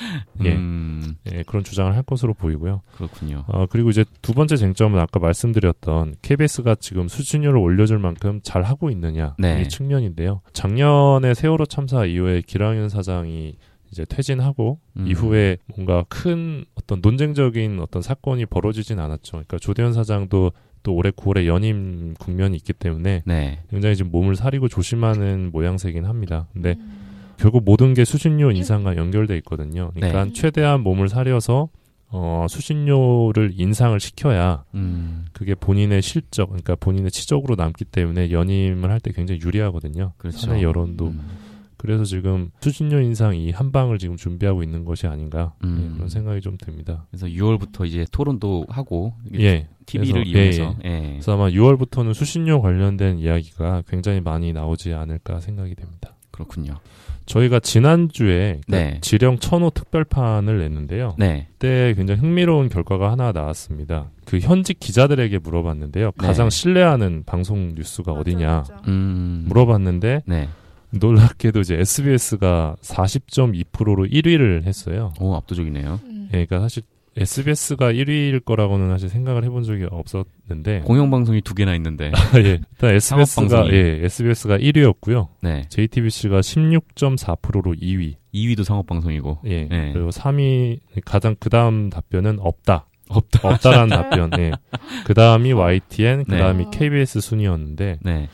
[SPEAKER 2] 예.
[SPEAKER 1] 음,
[SPEAKER 2] 예, 그런 주장을 할 것으로 보이고요.
[SPEAKER 1] 그렇군요.
[SPEAKER 2] 어, 그리고 이제 두 번째 쟁점은 아까 말씀드렸던 KBS가 지금 수신료를 올려줄 만큼 잘 하고 있느냐
[SPEAKER 1] 네.
[SPEAKER 2] 이 측면인데요. 작년에 세월호 참사 이후에 기랑윤 사장이 이제 퇴진하고
[SPEAKER 1] 음.
[SPEAKER 2] 이후에 뭔가 큰 어떤 논쟁적인 어떤 사건이 벌어지진 않았죠. 그러니까 조대현 사장도 또 올해 9월에 연임 국면이 있기 때문에
[SPEAKER 1] 네.
[SPEAKER 2] 굉장히 지금 몸을 사리고 조심하는 모양새긴 합니다. 근데
[SPEAKER 3] 음.
[SPEAKER 2] 결국 모든 게 수신료 인상과 연결돼 있거든요. 그러니까
[SPEAKER 3] 네.
[SPEAKER 2] 최대한 몸을 사려서 어, 수신료를 인상을 시켜야
[SPEAKER 1] 음,
[SPEAKER 2] 그게 본인의 실적, 그러니까 본인의 치적으로 남기 때문에 연임을 할 때 굉장히 유리하거든요.
[SPEAKER 1] 그렇죠.
[SPEAKER 2] 사내 여론도.
[SPEAKER 1] 음.
[SPEAKER 2] 그래서 지금 수신료 인상 이 한 방을 지금 준비하고 있는 것이 아닌가
[SPEAKER 1] 음.
[SPEAKER 2] 예, 그런 생각이 좀 듭니다.
[SPEAKER 1] 그래서 6월부터 이제 토론도 하고
[SPEAKER 2] 예.
[SPEAKER 1] TV를
[SPEAKER 2] 그래서,
[SPEAKER 1] 이용해서
[SPEAKER 2] 예,
[SPEAKER 1] 예.
[SPEAKER 2] 그래서 아마 6월부터는 수신료 관련된 이야기가 굉장히 많이 나오지 않을까 생각이 됩니다.
[SPEAKER 1] 그렇군요.
[SPEAKER 2] 저희가 지난주에 그
[SPEAKER 1] 네.
[SPEAKER 2] 지령 천호 특별판을 냈는데요.
[SPEAKER 1] 네.
[SPEAKER 2] 그때 굉장히 흥미로운 결과가 하나 나왔습니다. 그 현직 기자들에게 물어봤는데요.
[SPEAKER 1] 네.
[SPEAKER 2] 가장 신뢰하는 방송 뉴스가
[SPEAKER 3] 맞아,
[SPEAKER 2] 어디냐
[SPEAKER 3] 맞아.
[SPEAKER 1] 음.
[SPEAKER 2] 물어봤는데
[SPEAKER 1] 네.
[SPEAKER 2] 놀랍게도 이제 SBS가 40.2%로 1위를 했어요.
[SPEAKER 1] 오, 압도적이네요.
[SPEAKER 3] 음.
[SPEAKER 2] 예, 그러니까 사실 SBS가 1위일 거라고는 사실 생각을 해본 적이 없었는데
[SPEAKER 1] 공영방송이 두 개나 있는데.
[SPEAKER 2] 예, 일단 SBS가
[SPEAKER 1] 상업방송이.
[SPEAKER 2] 예, SBS가 1위였고요.
[SPEAKER 1] 네.
[SPEAKER 2] JTBC가 16.4%로 2위.
[SPEAKER 1] 2위도 상업방송이고.
[SPEAKER 2] 예.
[SPEAKER 1] 네.
[SPEAKER 2] 그리고 3위 가장 그다음 답변은 없다.
[SPEAKER 1] 없다.
[SPEAKER 2] 없다라는 답변. 예. 그다음이 YTN, 그다음이
[SPEAKER 3] 네.
[SPEAKER 2] KBS 순이었는데
[SPEAKER 1] 네.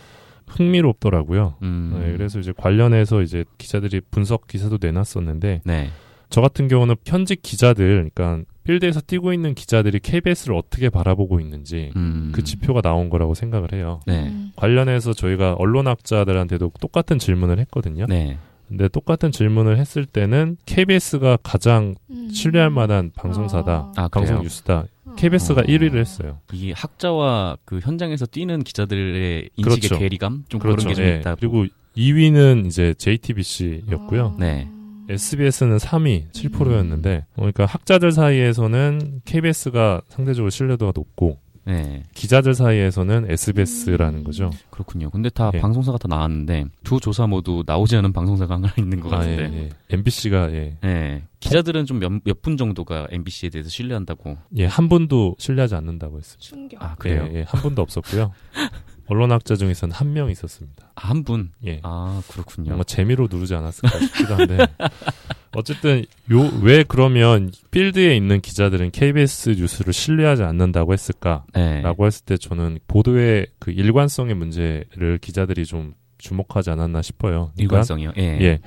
[SPEAKER 2] 흥미롭더라고요.
[SPEAKER 1] 음.
[SPEAKER 2] 네, 그래서 이제 관련해서 이제 기자들이 분석 기사도 내놨었는데
[SPEAKER 1] 네.
[SPEAKER 2] 저 같은 경우는 현직 기자들, 그러니까 필드에서 뛰고 있는 기자들이 KBS를 어떻게 바라보고 있는지
[SPEAKER 1] 음.
[SPEAKER 2] 그 지표가 나온 거라고 생각을 해요.
[SPEAKER 1] 네.
[SPEAKER 3] 음.
[SPEAKER 2] 관련해서 저희가 언론학자들한테도 똑같은 질문을 했거든요.
[SPEAKER 1] 네.
[SPEAKER 2] 근데 똑같은 질문을 했을 때는 KBS가 가장
[SPEAKER 3] 음.
[SPEAKER 2] 신뢰할 만한 방송사다,
[SPEAKER 1] 아,
[SPEAKER 2] 방송
[SPEAKER 1] 그래요?
[SPEAKER 2] 뉴스다.
[SPEAKER 3] 어.
[SPEAKER 2] KBS가
[SPEAKER 1] 어.
[SPEAKER 2] 1위를 했어요.
[SPEAKER 1] 이게 학자와 그 현장에서 뛰는 기자들의 인식의
[SPEAKER 2] 그렇죠.
[SPEAKER 1] 괴리감 좀 그런 게좀
[SPEAKER 2] 예.
[SPEAKER 1] 있다.
[SPEAKER 2] 그리고 2위는 이제 JTBC였고요.
[SPEAKER 3] 어.
[SPEAKER 1] 네.
[SPEAKER 2] SBS는 3위, 7%였는데, 그러니까 학자들 사이에서는 KBS가 상대적으로 신뢰도가 높고,
[SPEAKER 1] 네.
[SPEAKER 2] 기자들 사이에서는 SBS라는 거죠.
[SPEAKER 1] 그렇군요. 근데 다
[SPEAKER 2] 예.
[SPEAKER 1] 방송사가 다 나왔는데 두 조사 모두 나오지 않은 방송사가 하나 있는 것
[SPEAKER 2] 아, 예,
[SPEAKER 1] 같은데.
[SPEAKER 2] 예. MBC가 예,
[SPEAKER 1] 예. 기자들은 좀 몇분 정도가 MBC에 대해서 신뢰한다고.
[SPEAKER 2] 예, 한 분도 신뢰하지 않는다고 했습니다.
[SPEAKER 3] 충격.
[SPEAKER 1] 아, 그래요?
[SPEAKER 2] 예, 예, 한 분도 없었고요. 언론학자 중에서는 한 명 있었습니다.
[SPEAKER 1] 아, 한 분.
[SPEAKER 2] 예.
[SPEAKER 1] 아, 그렇군요.
[SPEAKER 2] 뭔가 재미로 누르지 않았을까 싶기도 한데 어쨌든 요 왜 그러면 필드에 있는 기자들은 KBS 뉴스를 신뢰하지 않는다고 했을까라고
[SPEAKER 1] 네.
[SPEAKER 2] 했을 때 저는 보도의 그 일관성의 문제를 기자들이 좀 주목하지 않았나 싶어요. 그러니까
[SPEAKER 1] 일관성이요. 예.
[SPEAKER 2] 예.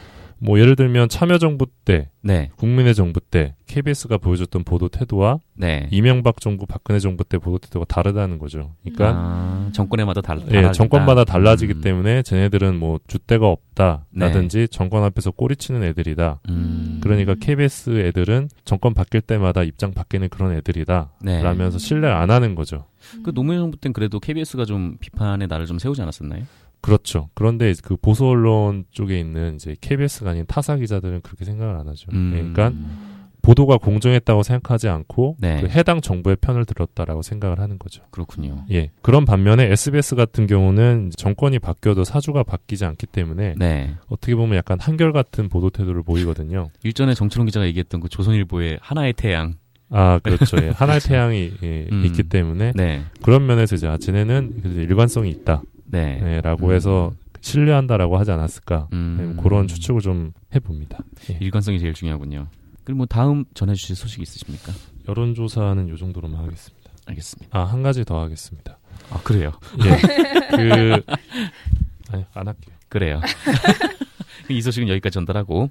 [SPEAKER 2] 뭐 예를 들면 참여정부 때,
[SPEAKER 1] 네.
[SPEAKER 2] 국민의 정부 때 KBS가 보여줬던 보도 태도와
[SPEAKER 1] 네.
[SPEAKER 2] 이명박 정부, 박근혜 정부 때 보도 태도가 다르다는 거죠. 그러니까
[SPEAKER 1] 아, 정권에마다 달,
[SPEAKER 2] 예. 정권마다 달라지기
[SPEAKER 1] 음.
[SPEAKER 2] 때문에 쟤네들은 뭐 줏대가 없다라든지
[SPEAKER 1] 네.
[SPEAKER 2] 정권 앞에서 꼬리치는 애들이다.
[SPEAKER 1] 음.
[SPEAKER 2] 그러니까 KBS 애들은 정권 바뀔 때마다 입장 바뀌는 그런 애들이다.
[SPEAKER 1] 네.
[SPEAKER 2] 라면서 신뢰를 안 하는 거죠.
[SPEAKER 1] 그 노무현 정부 때는 그래도 KBS가 좀 비판의 날을 좀 세우지 않았었나요?
[SPEAKER 2] 그렇죠. 그런데 그 보수 언론 쪽에 있는 이제 KBS가 아닌 타사 기자들은 그렇게 생각을 안 하죠.
[SPEAKER 1] 음.
[SPEAKER 2] 예, 그러니까 보도가 공정했다고 생각하지 않고
[SPEAKER 1] 네.
[SPEAKER 2] 그 해당 정부의 편을 들었다라고 생각을 하는 거죠.
[SPEAKER 1] 그렇군요.
[SPEAKER 2] 예. 그런 반면에 SBS 같은 경우는 정권이 바뀌어도 사주가 바뀌지 않기 때문에
[SPEAKER 1] 네.
[SPEAKER 2] 어떻게 보면 약간 한결같은 보도 태도를 보이거든요.
[SPEAKER 1] 일전에 정철웅 기자가 얘기했던 그 조선일보의 하나의 태양.
[SPEAKER 2] 아, 그렇죠. 예. 하나의 태양이 예,
[SPEAKER 1] 음.
[SPEAKER 2] 있기 때문에
[SPEAKER 1] 네.
[SPEAKER 2] 그런 면에서 이제 아, 그래도 일관성이 있다.
[SPEAKER 1] 네.
[SPEAKER 2] 예, 라고
[SPEAKER 1] 음.
[SPEAKER 2] 해서 신뢰한다라고 하지 않았을까.
[SPEAKER 1] 음.
[SPEAKER 2] 예, 그런 추측을 좀 해봅니다. 예.
[SPEAKER 1] 일관성이 제일 중요하군요. 그리고 뭐 다음 전해주실 소식 있으십니까?
[SPEAKER 2] 여론조사는 요 정도로만 하겠습니다.
[SPEAKER 1] 알겠습니다.
[SPEAKER 2] 아, 한 가지 더 하겠습니다.
[SPEAKER 1] 아 그래요.
[SPEAKER 2] 예. 그, 아니, 안 할게요.
[SPEAKER 1] 그래요. 이 소식은 여기까지 전달하고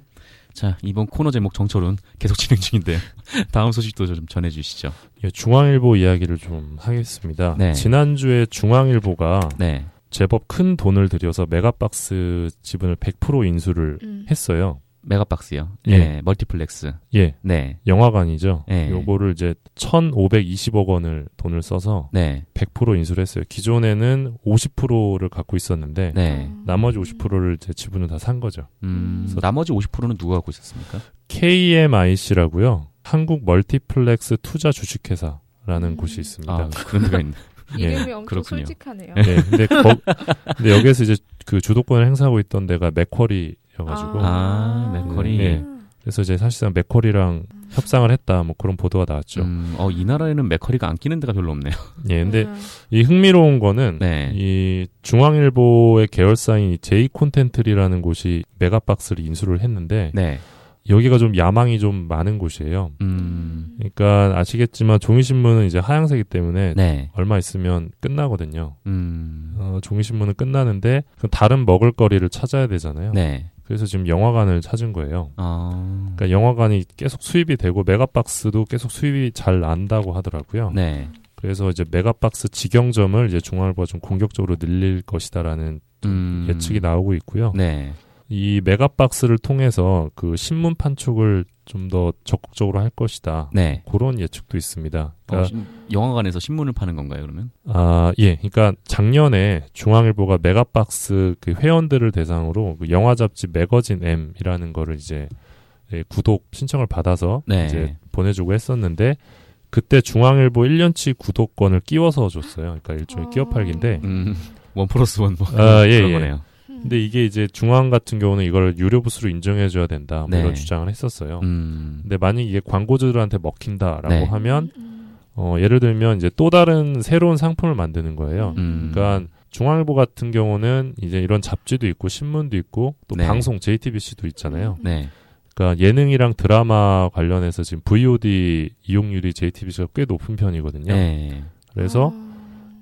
[SPEAKER 1] 자 이번 코너 제목 정철은 계속 진행 중인데 다음 소식도 좀 전해주시죠.
[SPEAKER 2] 예, 중앙일보 이야기를 좀 하겠습니다.
[SPEAKER 1] 네.
[SPEAKER 2] 지난주에 중앙일보가
[SPEAKER 1] 네.
[SPEAKER 2] 제법 큰 돈을 들여서 메가박스 지분을 100% 인수를
[SPEAKER 3] 음.
[SPEAKER 2] 했어요.
[SPEAKER 1] 메가박스요.
[SPEAKER 2] 예.
[SPEAKER 1] 네. 멀티플렉스.
[SPEAKER 2] 예,
[SPEAKER 1] 네.
[SPEAKER 2] 영화관이죠.
[SPEAKER 1] 예.
[SPEAKER 2] 요거를 이제 1,520억 원을 돈을 써서
[SPEAKER 1] 네.
[SPEAKER 2] 100% 인수를 했어요. 기존에는 50%를 갖고 있었는데
[SPEAKER 1] 네.
[SPEAKER 2] 나머지 50%를 제 지분을 다 산 거죠.
[SPEAKER 1] 음,
[SPEAKER 2] 그래서-
[SPEAKER 1] 나머지 50%는 누가 갖고 있었습니까?
[SPEAKER 2] KMIC라고요. 한국 멀티플렉스 투자 주식회사라는
[SPEAKER 3] 음.
[SPEAKER 2] 곳이 있습니다.
[SPEAKER 1] 아 그런 데가 있네.
[SPEAKER 2] 예,
[SPEAKER 3] 이름이 엄청
[SPEAKER 1] 그렇군요.
[SPEAKER 3] 솔직하네요.
[SPEAKER 2] 예, 근데, 거, 근데 여기에서 이제 그 주도권을 행사하고 있던 데가 맥쿼리여가지고
[SPEAKER 1] 아, 맥쿼리.
[SPEAKER 2] 예. 그래서 이제 사실상 맥쿼리랑 협상을 했다 뭐 그런 보도가 나왔죠.
[SPEAKER 1] 음, 어, 이 나라에는 맥쿼리가 안 끼는 데가 별로 없네요.
[SPEAKER 2] 예, 근데
[SPEAKER 3] 음.
[SPEAKER 2] 이 흥미로운 거는
[SPEAKER 1] 네.
[SPEAKER 2] 이 중앙일보의 계열사인 이 제이 콘텐트리라는 곳이 메가박스를 인수를 했는데
[SPEAKER 1] 네.
[SPEAKER 2] 여기가 좀 야망이 좀 많은 곳이에요.
[SPEAKER 1] 음,
[SPEAKER 2] 그러니까 아시겠지만 종이신문은 이제 하향세기 때문에
[SPEAKER 1] 네.
[SPEAKER 2] 얼마 있으면 끝나거든요.
[SPEAKER 1] 음,
[SPEAKER 2] 어, 종이신문은 끝나는데 다른 먹을거리를 찾아야 되잖아요.
[SPEAKER 1] 네.
[SPEAKER 2] 그래서 지금 영화관을 찾은 거예요.
[SPEAKER 1] 어,
[SPEAKER 2] 그러니까 영화관이 계속 수입이 되고 메가박스도 계속 수입이 잘 난다고 하더라고요.
[SPEAKER 1] 네.
[SPEAKER 2] 그래서 이제 메가박스 직영점을 이제 중앙일보가 좀 공격적으로 늘릴 것이다라는
[SPEAKER 1] 음,
[SPEAKER 2] 예측이 나오고 있고요.
[SPEAKER 1] 네.
[SPEAKER 2] 이 메가박스를 통해서 그 신문 판촉을 좀 더 적극적으로 할 것이다.
[SPEAKER 1] 네.
[SPEAKER 2] 그런 예측도 있습니다.
[SPEAKER 1] 어,
[SPEAKER 2] 그러니까
[SPEAKER 1] 신- 영화관에서 신문을 파는 건가요, 그러면?
[SPEAKER 2] 아, 예. 그러니까 작년에 중앙일보가 메가박스 그 회원들을 대상으로 그 영화 잡지 매거진 M이라는 거를 이제 예, 구독 신청을 받아서
[SPEAKER 1] 네.
[SPEAKER 2] 이제 보내주고 했었는데 그때 중앙일보 1년치 구독권을 끼워서 줬어요. 그러니까 일종의
[SPEAKER 3] 어.
[SPEAKER 2] 끼워 팔기인데
[SPEAKER 1] 음, 원 플러스 원 뭐.
[SPEAKER 2] 아, 예,
[SPEAKER 1] 그런
[SPEAKER 2] 예.
[SPEAKER 1] 거네요.
[SPEAKER 2] 근데 이게 이제 중앙 같은 경우는 이걸 유료 부스로 인정해줘야 된다 뭐
[SPEAKER 1] 네.
[SPEAKER 2] 이런 주장을 했었어요.
[SPEAKER 1] 음,
[SPEAKER 2] 근데 만약 이게 광고주들한테 먹힌다라고
[SPEAKER 1] 네.
[SPEAKER 2] 하면
[SPEAKER 3] 음.
[SPEAKER 2] 어, 예를 들면 이제 또 다른 새로운 상품을 만드는 거예요.
[SPEAKER 1] 음.
[SPEAKER 2] 그러니까 중앙일보 같은 경우는 이제 이런 잡지도 있고 신문도 있고 또
[SPEAKER 1] 네.
[SPEAKER 2] 방송 JTBC도 있잖아요.
[SPEAKER 1] 네.
[SPEAKER 2] 그러니까 예능이랑 드라마 관련해서 지금 VOD 이용률이 JTBC가 꽤 높은 편이거든요.
[SPEAKER 1] 네.
[SPEAKER 2] 그래서
[SPEAKER 3] 아.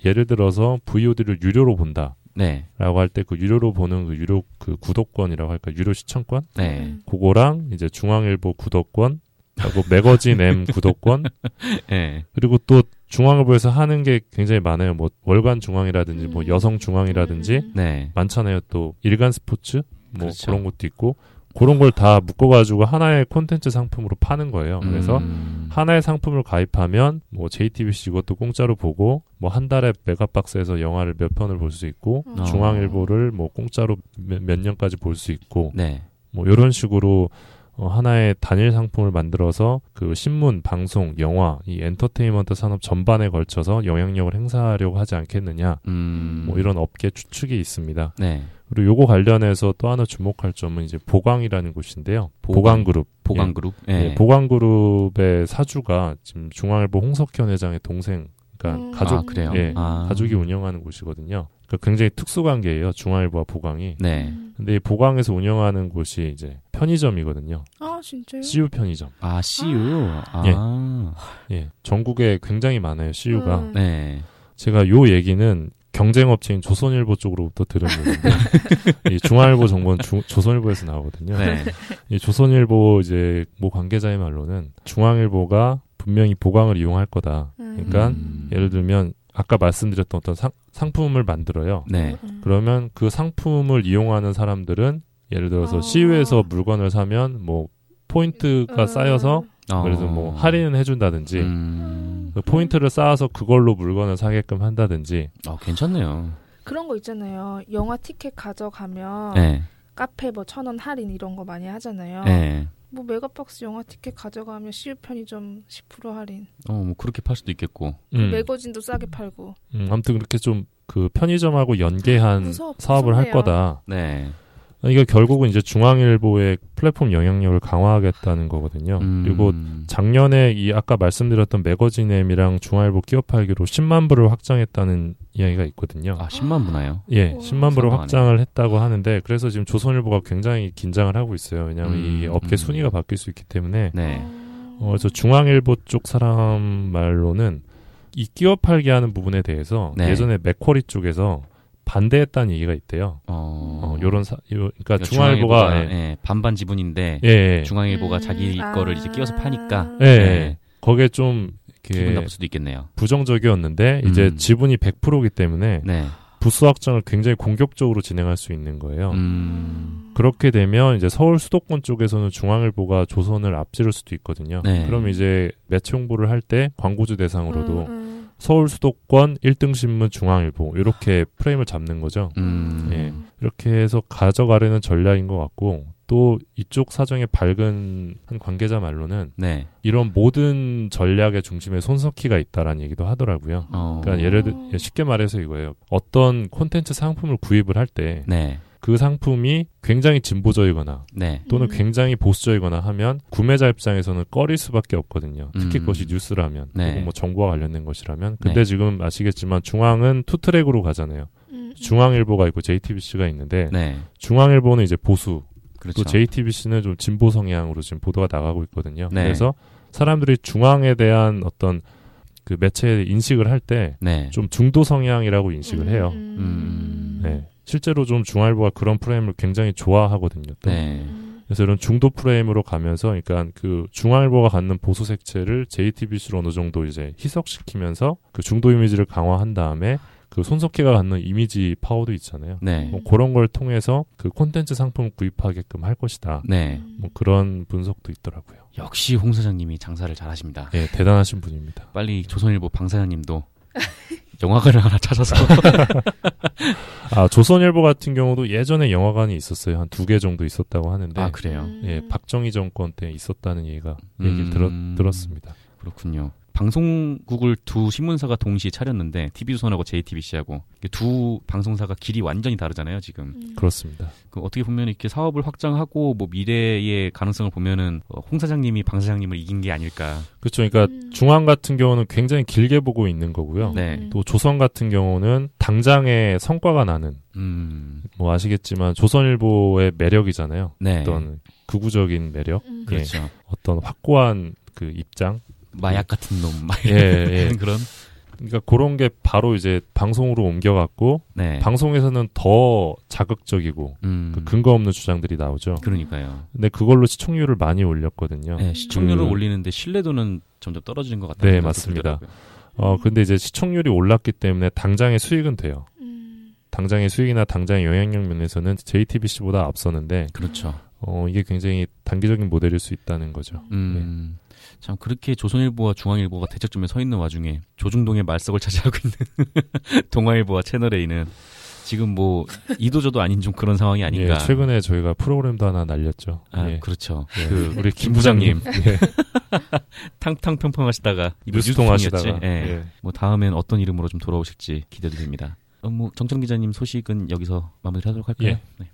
[SPEAKER 2] 예를 들어서 VOD를 유료로 본다 라고
[SPEAKER 1] 네.
[SPEAKER 2] 할때 그 유료로 보는 그 유료 그 구독권이라고 할까 유료 시청권
[SPEAKER 1] 네.
[SPEAKER 3] 음.
[SPEAKER 2] 그거랑 이제 중앙일보 구독권 하고 매거진 M 구독권
[SPEAKER 1] 네.
[SPEAKER 2] 그리고 또 중앙일보에서 하는 게 굉장히 많아요. 뭐 월간 중앙이라든지 뭐
[SPEAKER 3] 음.
[SPEAKER 2] 여성 중앙이라든지
[SPEAKER 3] 음.
[SPEAKER 1] 네.
[SPEAKER 2] 많잖아요. 또 일간 스포츠 뭐
[SPEAKER 1] 그렇죠.
[SPEAKER 2] 그런 것도 있고 그런 걸 다 묶어가지고 하나의 콘텐츠 상품으로 파는 거예요. 그래서
[SPEAKER 1] 음,
[SPEAKER 2] 하나의 상품을 가입하면 뭐 JTBC 이것도 공짜로 보고 뭐 한 달에 메가박스에서 영화를 몇 편을 볼 수 있고
[SPEAKER 3] 어.
[SPEAKER 2] 중앙일보를 뭐 공짜로 몇, 몇 년까지 볼 수 있고
[SPEAKER 1] 네.
[SPEAKER 2] 뭐 이런 식으로 어, 하나의 단일 상품을 만들어서 그 신문, 방송, 영화, 이 엔터테인먼트 산업 전반에 걸쳐서 영향력을 행사하려고 하지 않겠느냐.
[SPEAKER 1] 음.
[SPEAKER 2] 뭐 이런 업계 추측이 있습니다.
[SPEAKER 1] 네.
[SPEAKER 2] 그리고 요거 관련해서 또 하나 주목할 점은 이제 보강이라는 곳인데요.
[SPEAKER 1] 보강.
[SPEAKER 2] 보강그룹.
[SPEAKER 1] 보강 그룹.
[SPEAKER 2] 예.
[SPEAKER 1] 예.
[SPEAKER 2] 예, 보강그룹의 사주가 지금 중앙일보 홍석현 회장의 동생, 그러니까
[SPEAKER 3] 음.
[SPEAKER 2] 가족,
[SPEAKER 1] 아, 그래요?
[SPEAKER 2] 예,
[SPEAKER 1] 아.
[SPEAKER 2] 가족이 운영하는 곳이거든요. 그러니까 굉장히 특수 관계예요. 중앙일보와 보강이.
[SPEAKER 1] 네.
[SPEAKER 3] 음.
[SPEAKER 2] 근데 이 보강에서 운영하는 곳이 이제 편의점이거든요.
[SPEAKER 3] 아 진짜요?
[SPEAKER 2] CU 편의점.
[SPEAKER 1] 아, CU. 아.
[SPEAKER 2] 예. 예. 전국에 굉장히 많아요. CU가.
[SPEAKER 3] 음.
[SPEAKER 1] 네.
[SPEAKER 2] 제가 요 얘기는 경쟁업체인 조선일보 쪽으로부터 들은 얘기인데 이 중앙일보 정보는 주- 조선일보에서 나오거든요.
[SPEAKER 1] 네.
[SPEAKER 2] 이 조선일보 이제 모 관계자의 말로는 중앙일보가 분명히 보강을 이용할 거다.
[SPEAKER 3] 음.
[SPEAKER 2] 그러니까
[SPEAKER 1] 음.
[SPEAKER 2] 예를 들면 아까 말씀드렸던 어떤 상, 상품을 만들어요.
[SPEAKER 1] 네.
[SPEAKER 3] 음.
[SPEAKER 2] 그러면 그 상품을 이용하는 사람들은 예를 들어서
[SPEAKER 3] 어.
[SPEAKER 2] CU에서 물건을 사면 뭐 포인트가
[SPEAKER 3] 음.
[SPEAKER 2] 쌓여서
[SPEAKER 1] 어.
[SPEAKER 2] 그래서 뭐 할인을 해준다든지
[SPEAKER 1] 음.
[SPEAKER 2] 그 포인트를 쌓아서 그걸로 물건을 사게끔 한다든지
[SPEAKER 1] 어, 괜찮네요.
[SPEAKER 3] 그런 거 있잖아요. 영화 티켓 가져가면
[SPEAKER 1] 네.
[SPEAKER 3] 카페 뭐 천 원 할인 이런 거 많이 하잖아요.
[SPEAKER 1] 네.
[SPEAKER 3] 뭐 메가박스 영화 티켓 가져가면 CU 편의점 10% 할인.
[SPEAKER 1] 어, 뭐 그렇게 팔 수도 있겠고.
[SPEAKER 2] 음,
[SPEAKER 3] 매거진도 싸게 팔고.
[SPEAKER 2] 음, 아무튼 그렇게 좀 그 편의점하고 연계한
[SPEAKER 3] 무서-
[SPEAKER 2] 사업을 할
[SPEAKER 3] 무섭네요.
[SPEAKER 2] 거다.
[SPEAKER 1] 네.
[SPEAKER 2] 이게 결국은 이제 중앙일보의 플랫폼 영향력을 강화하겠다는 거거든요.
[SPEAKER 1] 음.
[SPEAKER 2] 그리고 작년에 이 아까 말씀드렸던 매거진 M이랑 중앙일보 끼어 팔기로 10만 부를 확장했다는 이야기가 있거든요.
[SPEAKER 1] 아, 10만 부나요?
[SPEAKER 2] 예,
[SPEAKER 3] 우와.
[SPEAKER 2] 10만 부를. 확장을 했다고 하는데 그래서 지금 조선일보가 굉장히 긴장을 하고 있어요. 왜냐하면
[SPEAKER 1] 음,
[SPEAKER 2] 이 업계
[SPEAKER 1] 음.
[SPEAKER 2] 순위가 바뀔 수 있기 때문에
[SPEAKER 1] 네.
[SPEAKER 2] 어, 그래서 중앙일보 쪽 사람 말로는 이 끼어 팔기 하는 부분에 대해서
[SPEAKER 1] 네.
[SPEAKER 2] 예전에 맥쿼리 쪽에서 반대했다는 얘기가 있대요.
[SPEAKER 1] 어.
[SPEAKER 2] 어, 요런 사, 요, 그러니까,
[SPEAKER 1] 그러니까
[SPEAKER 2] 중앙일보가 예,
[SPEAKER 1] 예, 반반 지분인데
[SPEAKER 2] 예, 예.
[SPEAKER 1] 중앙일보가
[SPEAKER 3] 음,
[SPEAKER 1] 자기
[SPEAKER 3] 아.
[SPEAKER 1] 거를 이제 끼워서 파니까
[SPEAKER 2] 예,
[SPEAKER 1] 네.
[SPEAKER 2] 예. 거기에 좀
[SPEAKER 1] 기분
[SPEAKER 2] 이렇게
[SPEAKER 1] 나쁠 수도 있겠네요.
[SPEAKER 2] 부정적이었는데 이제
[SPEAKER 1] 음.
[SPEAKER 2] 지분이 100%이기 때문에
[SPEAKER 1] 네.
[SPEAKER 2] 부수 확장을 굉장히 공격적으로 진행할 수 있는 거예요.
[SPEAKER 1] 음.
[SPEAKER 2] 그렇게 되면 이제 서울 수도권 쪽에서는 중앙일보가 조선을 앞지를 수도 있거든요.
[SPEAKER 1] 네.
[SPEAKER 2] 그럼 이제 매체 홍보를 할 때 광고주 대상으로도
[SPEAKER 3] 음, 음.
[SPEAKER 2] 서울 수도권 1등 신문 중앙일보 이렇게 프레임을 잡는 거죠.
[SPEAKER 1] 음.
[SPEAKER 2] 예. 이렇게 해서 가져가려는 전략인 것 같고 또 이쪽 사정에 밝은 한 관계자 말로는
[SPEAKER 1] 네.
[SPEAKER 2] 이런 모든 전략의 중심에 손석희가 있다라는 얘기도 하더라고요.
[SPEAKER 1] 어.
[SPEAKER 2] 그러니까 예를 들 쉽게 말해서 이거예요. 어떤 콘텐츠 상품을 구입을 할때 그
[SPEAKER 1] 네.
[SPEAKER 2] 상품이 굉장히 진보적이거나
[SPEAKER 1] 네.
[SPEAKER 2] 또는
[SPEAKER 3] 음.
[SPEAKER 2] 굉장히 보수적이거나 하면 구매자 입장에서는 꺼릴 수밖에 없거든요. 특히
[SPEAKER 1] 음.
[SPEAKER 2] 그것이 뉴스라면
[SPEAKER 1] 네.
[SPEAKER 2] 그리고 뭐 정보와 관련된 것이라면. 근데
[SPEAKER 1] 네.
[SPEAKER 2] 지금 아시겠지만 중앙은 two track으로 가잖아요.
[SPEAKER 3] 음,
[SPEAKER 2] 중앙일보가 있고 JTBC가 있는데
[SPEAKER 1] 네.
[SPEAKER 2] 중앙일보는 이제 보수
[SPEAKER 1] 그렇죠.
[SPEAKER 2] 또 JTBC는 좀 진보 성향으로 지금 보도가 나가고 있거든요.
[SPEAKER 1] 네.
[SPEAKER 2] 그래서 사람들이 중앙에 대한 어떤 그 매체 인식을 할 때좀
[SPEAKER 1] 네.
[SPEAKER 2] 중도 성향이라고 인식을 해요.
[SPEAKER 1] 음.
[SPEAKER 2] 네. 실제로 좀 중앙일보가 그런 프레임을 굉장히 좋아하거든요. 또.
[SPEAKER 1] 네.
[SPEAKER 3] 음.
[SPEAKER 2] 그래서 이런 중도 프레임으로 가면서, 그러니까 그 중앙일보가 갖는 보수 색채를 JTBC로 어느 정도 이제 희석시키면서 그 중도 이미지를 강화한 다음에 그 손석희가 갖는 이미지 파워도 있잖아요.
[SPEAKER 1] 네.
[SPEAKER 2] 뭐 그런 걸 통해서 그 콘텐츠 상품을 구입하게끔 할 것이다.
[SPEAKER 1] 네.
[SPEAKER 2] 뭐 그런 분석도 있더라고요.
[SPEAKER 1] 역시 홍 사장님이 장사를 잘하십니다.
[SPEAKER 2] 예, 대단하신 분입니다.
[SPEAKER 1] 빨리 조선일보 방 사장님도 영화관을 하나 찾아서
[SPEAKER 2] 아, 조선일보 같은 경우도 예전에 영화관이 있었어요. 한 두 개 정도 있었다고 하는데.
[SPEAKER 1] 아 그래요.
[SPEAKER 3] 음.
[SPEAKER 2] 예, 박정희 정권 때 있었다는 얘기가 얘기를
[SPEAKER 1] 음.
[SPEAKER 2] 들었, 들었습니다.
[SPEAKER 1] 그렇군요. 방송국을 두 신문사가 동시에 차렸는데 TV조선하고 JTBC하고 두 방송사가 길이 완전히 다르잖아요. 지금
[SPEAKER 3] 음.
[SPEAKER 2] 그렇습니다.
[SPEAKER 1] 그 어떻게 보면 이렇게 사업을 확장하고 뭐 미래의 가능성을 보면은 어, 홍 사장님이 방 사장님을 이긴 게 아닐까.
[SPEAKER 2] 그렇죠. 그러니까
[SPEAKER 3] 음.
[SPEAKER 2] 중앙 같은 경우는 굉장히 길게 보고 있는 거고요.
[SPEAKER 1] 네.
[SPEAKER 2] 또 조선 같은 경우는 당장의 성과가 나는
[SPEAKER 1] 음,
[SPEAKER 2] 뭐 아시겠지만 조선일보의 매력이잖아요.
[SPEAKER 1] 네,
[SPEAKER 2] 어떤 극우적인 매력,
[SPEAKER 3] 음.
[SPEAKER 1] 그렇죠.
[SPEAKER 2] 어떤 확고한 그 입장.
[SPEAKER 1] 마약 같은 놈, 막
[SPEAKER 2] 예, 예.
[SPEAKER 1] 그런.
[SPEAKER 2] 그러니까 그런 게 바로 이제 방송으로 옮겨갔고
[SPEAKER 1] 네.
[SPEAKER 2] 방송에서는 더 자극적이고
[SPEAKER 1] 음,
[SPEAKER 2] 그 근거 없는 주장들이 나오죠.
[SPEAKER 1] 그러니까요.
[SPEAKER 2] 근데 그걸로 시청률을 많이 올렸거든요.
[SPEAKER 1] 네, 시청률을
[SPEAKER 2] 그-
[SPEAKER 1] 올리는데 신뢰도는 점점 떨어지는 것 같아요.
[SPEAKER 2] 네, 맞습니다.
[SPEAKER 1] 들더라고요.
[SPEAKER 2] 어 근데 이제 시청률이 올랐기 때문에 당장의 수익은 돼요.
[SPEAKER 3] 음.
[SPEAKER 2] 당장의 수익이나 당장의 영향력 면에서는 JTBC보다 앞서는데
[SPEAKER 1] 그렇죠.
[SPEAKER 2] 어 이게 굉장히 단기적인 모델일 수 있다는 거죠.
[SPEAKER 1] 음, 참 그렇게 조선일보와 중앙일보가 대척점에 서 있는 와중에 조중동의 말석을 차지하고 있는 동아일보와 채널A는 지금 뭐 이도저도 아닌 좀 그런 상황이 아닌가.
[SPEAKER 2] 예, 최근에 저희가 프로그램도 하나 날렸죠.
[SPEAKER 1] 아,
[SPEAKER 2] 예.
[SPEAKER 1] 그렇죠.
[SPEAKER 2] 예.
[SPEAKER 1] 그
[SPEAKER 2] 우리
[SPEAKER 1] 김 부장님
[SPEAKER 2] 예.
[SPEAKER 1] 탕탕 평평하시다가
[SPEAKER 2] 뉴스통 하시다가.
[SPEAKER 1] 예.
[SPEAKER 2] 예.
[SPEAKER 1] 뭐 다음엔 어떤 이름으로 좀 돌아오실지 기대도 됩니다. 어, 뭐 정청 기자님 소식은 여기서 마무리하도록 할까요?
[SPEAKER 2] 예.
[SPEAKER 1] 네.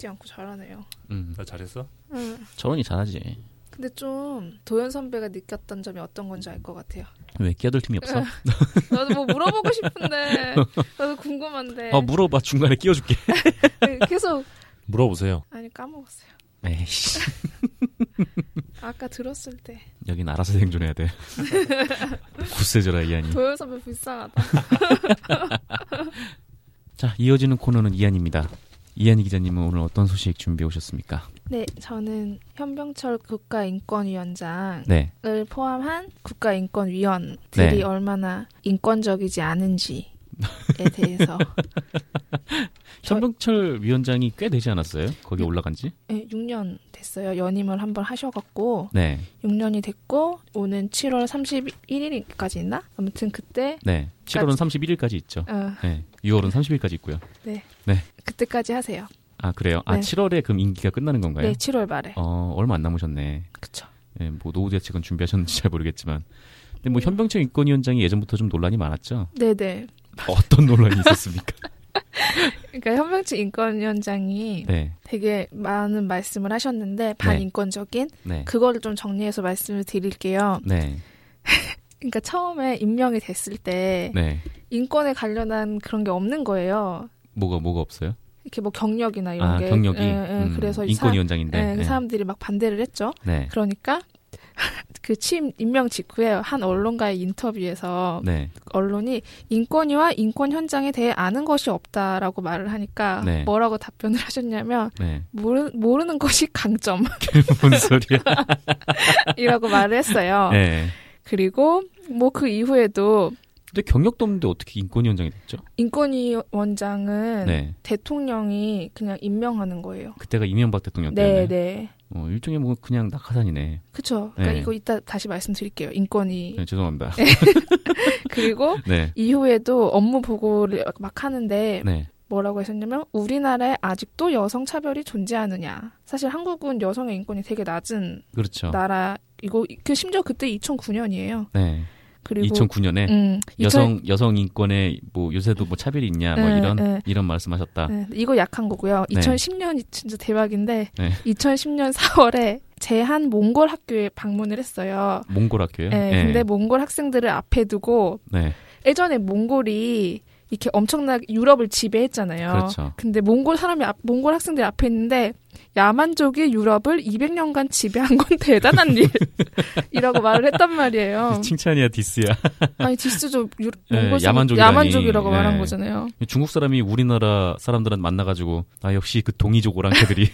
[SPEAKER 3] 쉬지 않고 잘하네요.
[SPEAKER 1] 음,
[SPEAKER 2] 나 잘했어?
[SPEAKER 3] 응.
[SPEAKER 1] 저런이 잘하지.
[SPEAKER 3] 근데 좀 도현 선배가 느꼈던 점이 어떤 건지 알 것 같아요.
[SPEAKER 1] 왜 끼어들 틈이 없어?
[SPEAKER 3] 나도 뭐 물어보고 싶은데 나도 궁금한데
[SPEAKER 1] 어 물어봐 중간에 끼워줄게.
[SPEAKER 3] 계속
[SPEAKER 2] 물어보세요.
[SPEAKER 3] 아니 까먹었어요.
[SPEAKER 1] 에이씨.
[SPEAKER 3] 아까 들었을 때
[SPEAKER 1] 여긴 알아서 생존해야 돼. 굳세져라 이한이.
[SPEAKER 3] 도현 선배 불쌍하다.
[SPEAKER 1] 자 이어지는 코너는 이한입니다. 이한이 기자님은 오늘 어떤 소식 준비해 오셨습니까?
[SPEAKER 3] 네, 저는 현병철 국가인권위원장을
[SPEAKER 1] 네.
[SPEAKER 3] 포함한 국가인권위원들이
[SPEAKER 1] 네.
[SPEAKER 3] 얼마나 인권적이지 않은지에 대해서 저-
[SPEAKER 1] 현병철 위원장이 꽤 되지 않았어요? 거기 올라간 지?
[SPEAKER 3] 네, 6년 됐어요. 연임을 한번 하셔갖고
[SPEAKER 1] 네.
[SPEAKER 3] 6년이 됐고 오는 7월 31일까지 있나? 아무튼 그때
[SPEAKER 1] 네. 7월은 31일까지 있죠.
[SPEAKER 3] 어,
[SPEAKER 1] 네. 6월은 30일까지 있고요.
[SPEAKER 3] 그때까지 하세요.
[SPEAKER 1] 아 그래요? 아
[SPEAKER 3] 네.
[SPEAKER 1] 7월에 그럼 임기가 끝나는 건가요?
[SPEAKER 3] 네, 7월 말에.
[SPEAKER 1] 어 얼마 안 남으셨네.
[SPEAKER 3] 그쵸.
[SPEAKER 1] 네, 뭐 노후 대책은 준비하셨는지 잘 모르겠지만. 근데 뭐
[SPEAKER 3] 음.
[SPEAKER 1] 현병철 인권위원장이 예전부터 좀 논란이 많았죠.
[SPEAKER 3] 네 네.
[SPEAKER 1] 어떤 논란이 있었습니까?
[SPEAKER 3] 그러니까 현병철 인권위원장이
[SPEAKER 1] 네,
[SPEAKER 3] 되게 많은 말씀을 하셨는데 반인권적인
[SPEAKER 1] 네,
[SPEAKER 3] 그거를 좀 정리해서 말씀을 드릴게요.
[SPEAKER 1] 네,
[SPEAKER 3] 그러니까 처음에 임명이 됐을 때
[SPEAKER 1] 네.
[SPEAKER 3] 인권에 관련한 그런 게 없는 거예요.
[SPEAKER 1] 뭐가 뭐가 없어요?
[SPEAKER 3] 이렇게 뭐 경력이나 이런
[SPEAKER 1] 아
[SPEAKER 3] 게
[SPEAKER 1] 경력이
[SPEAKER 3] 예, 예.
[SPEAKER 1] 음,
[SPEAKER 3] 그래서 이
[SPEAKER 1] 인권위원장인데.
[SPEAKER 3] 사, 예, 그
[SPEAKER 1] 네.
[SPEAKER 3] 사람들이 막 반대를 했죠.
[SPEAKER 1] 네,
[SPEAKER 3] 그러니까 그 취임 임명 직후에 한 언론과의 인터뷰에서
[SPEAKER 1] 네,
[SPEAKER 3] 언론이 인권위와 인권 현장에 대해 아는 것이 없다라고 말을 하니까
[SPEAKER 1] 네.
[SPEAKER 3] 뭐라고 답변을 하셨냐면
[SPEAKER 1] 네.
[SPEAKER 3] 모르, 모르는 것이 강점이라고
[SPEAKER 1] 뭔 소리야?
[SPEAKER 3] 말을 했어요.
[SPEAKER 1] 네.
[SPEAKER 3] 그리고 뭐 그 이후에도
[SPEAKER 1] 근데 경력도 없는데 어떻게 인권위원장이 됐죠?
[SPEAKER 3] 인권위원장은
[SPEAKER 1] 네.
[SPEAKER 3] 대통령이 그냥 임명하는 거예요.
[SPEAKER 1] 그때가 이명박 대통령
[SPEAKER 3] 네,
[SPEAKER 1] 때문에.
[SPEAKER 3] 네.
[SPEAKER 1] 어, 일종의 뭐 그냥 낙하산이네.
[SPEAKER 3] 그쵸. 그러니까
[SPEAKER 1] 네.
[SPEAKER 3] 이거 이따 다시 말씀드릴게요. 인권위.
[SPEAKER 1] 네, 죄송합니다.
[SPEAKER 3] 그리고
[SPEAKER 1] 네,
[SPEAKER 3] 이후에도 업무 보고를 막 하는데
[SPEAKER 1] 네,
[SPEAKER 3] 뭐라고 하셨냐면 우리나라에 아직도 여성 차별이 존재하느냐. 사실 한국은 여성의 인권이 되게 낮은
[SPEAKER 1] 그렇죠.
[SPEAKER 3] 나라 이거 그 심지어 그때 2009년이에요.
[SPEAKER 1] 네,
[SPEAKER 3] 그리고
[SPEAKER 1] 2009년에
[SPEAKER 3] 음, 2000
[SPEAKER 1] 여성 여성 인권에 뭐 요새도 뭐 차별이 있냐 뭐
[SPEAKER 3] 네,
[SPEAKER 1] 이런
[SPEAKER 3] 네.
[SPEAKER 1] 이런 말씀하셨다.
[SPEAKER 3] 네, 이거 약한 거고요.
[SPEAKER 1] 네.
[SPEAKER 3] 2010년이 진짜 대박인데
[SPEAKER 1] 네.
[SPEAKER 3] 2010년 4월에 제한 몽골 학교에 방문을 했어요.
[SPEAKER 1] 몽골 학교요?
[SPEAKER 3] 네, 근데 몽골 학생들을 앞에 두고
[SPEAKER 1] 네,
[SPEAKER 3] 예전에 몽골이 이렇게 엄청나게 유럽을 지배했잖아요.
[SPEAKER 1] 그렇죠.
[SPEAKER 3] 근데 몽골 사람이 앞- 몽골 학생들 앞에 있는데 야만족이 유럽을 200년간 지배한 건 대단한 일이라고 말을 했단 말이에요.
[SPEAKER 1] 칭찬이야 디스야.
[SPEAKER 3] 아니 디스죠. 유,
[SPEAKER 1] 네,
[SPEAKER 3] 몽골
[SPEAKER 1] 야만족이라니.
[SPEAKER 3] 야만족이라고
[SPEAKER 1] 네.
[SPEAKER 3] 말한 거잖아요.
[SPEAKER 1] 중국 사람이 우리나라 사람들한테 만나가지고 아 역시 그 동이족 오랑캐들이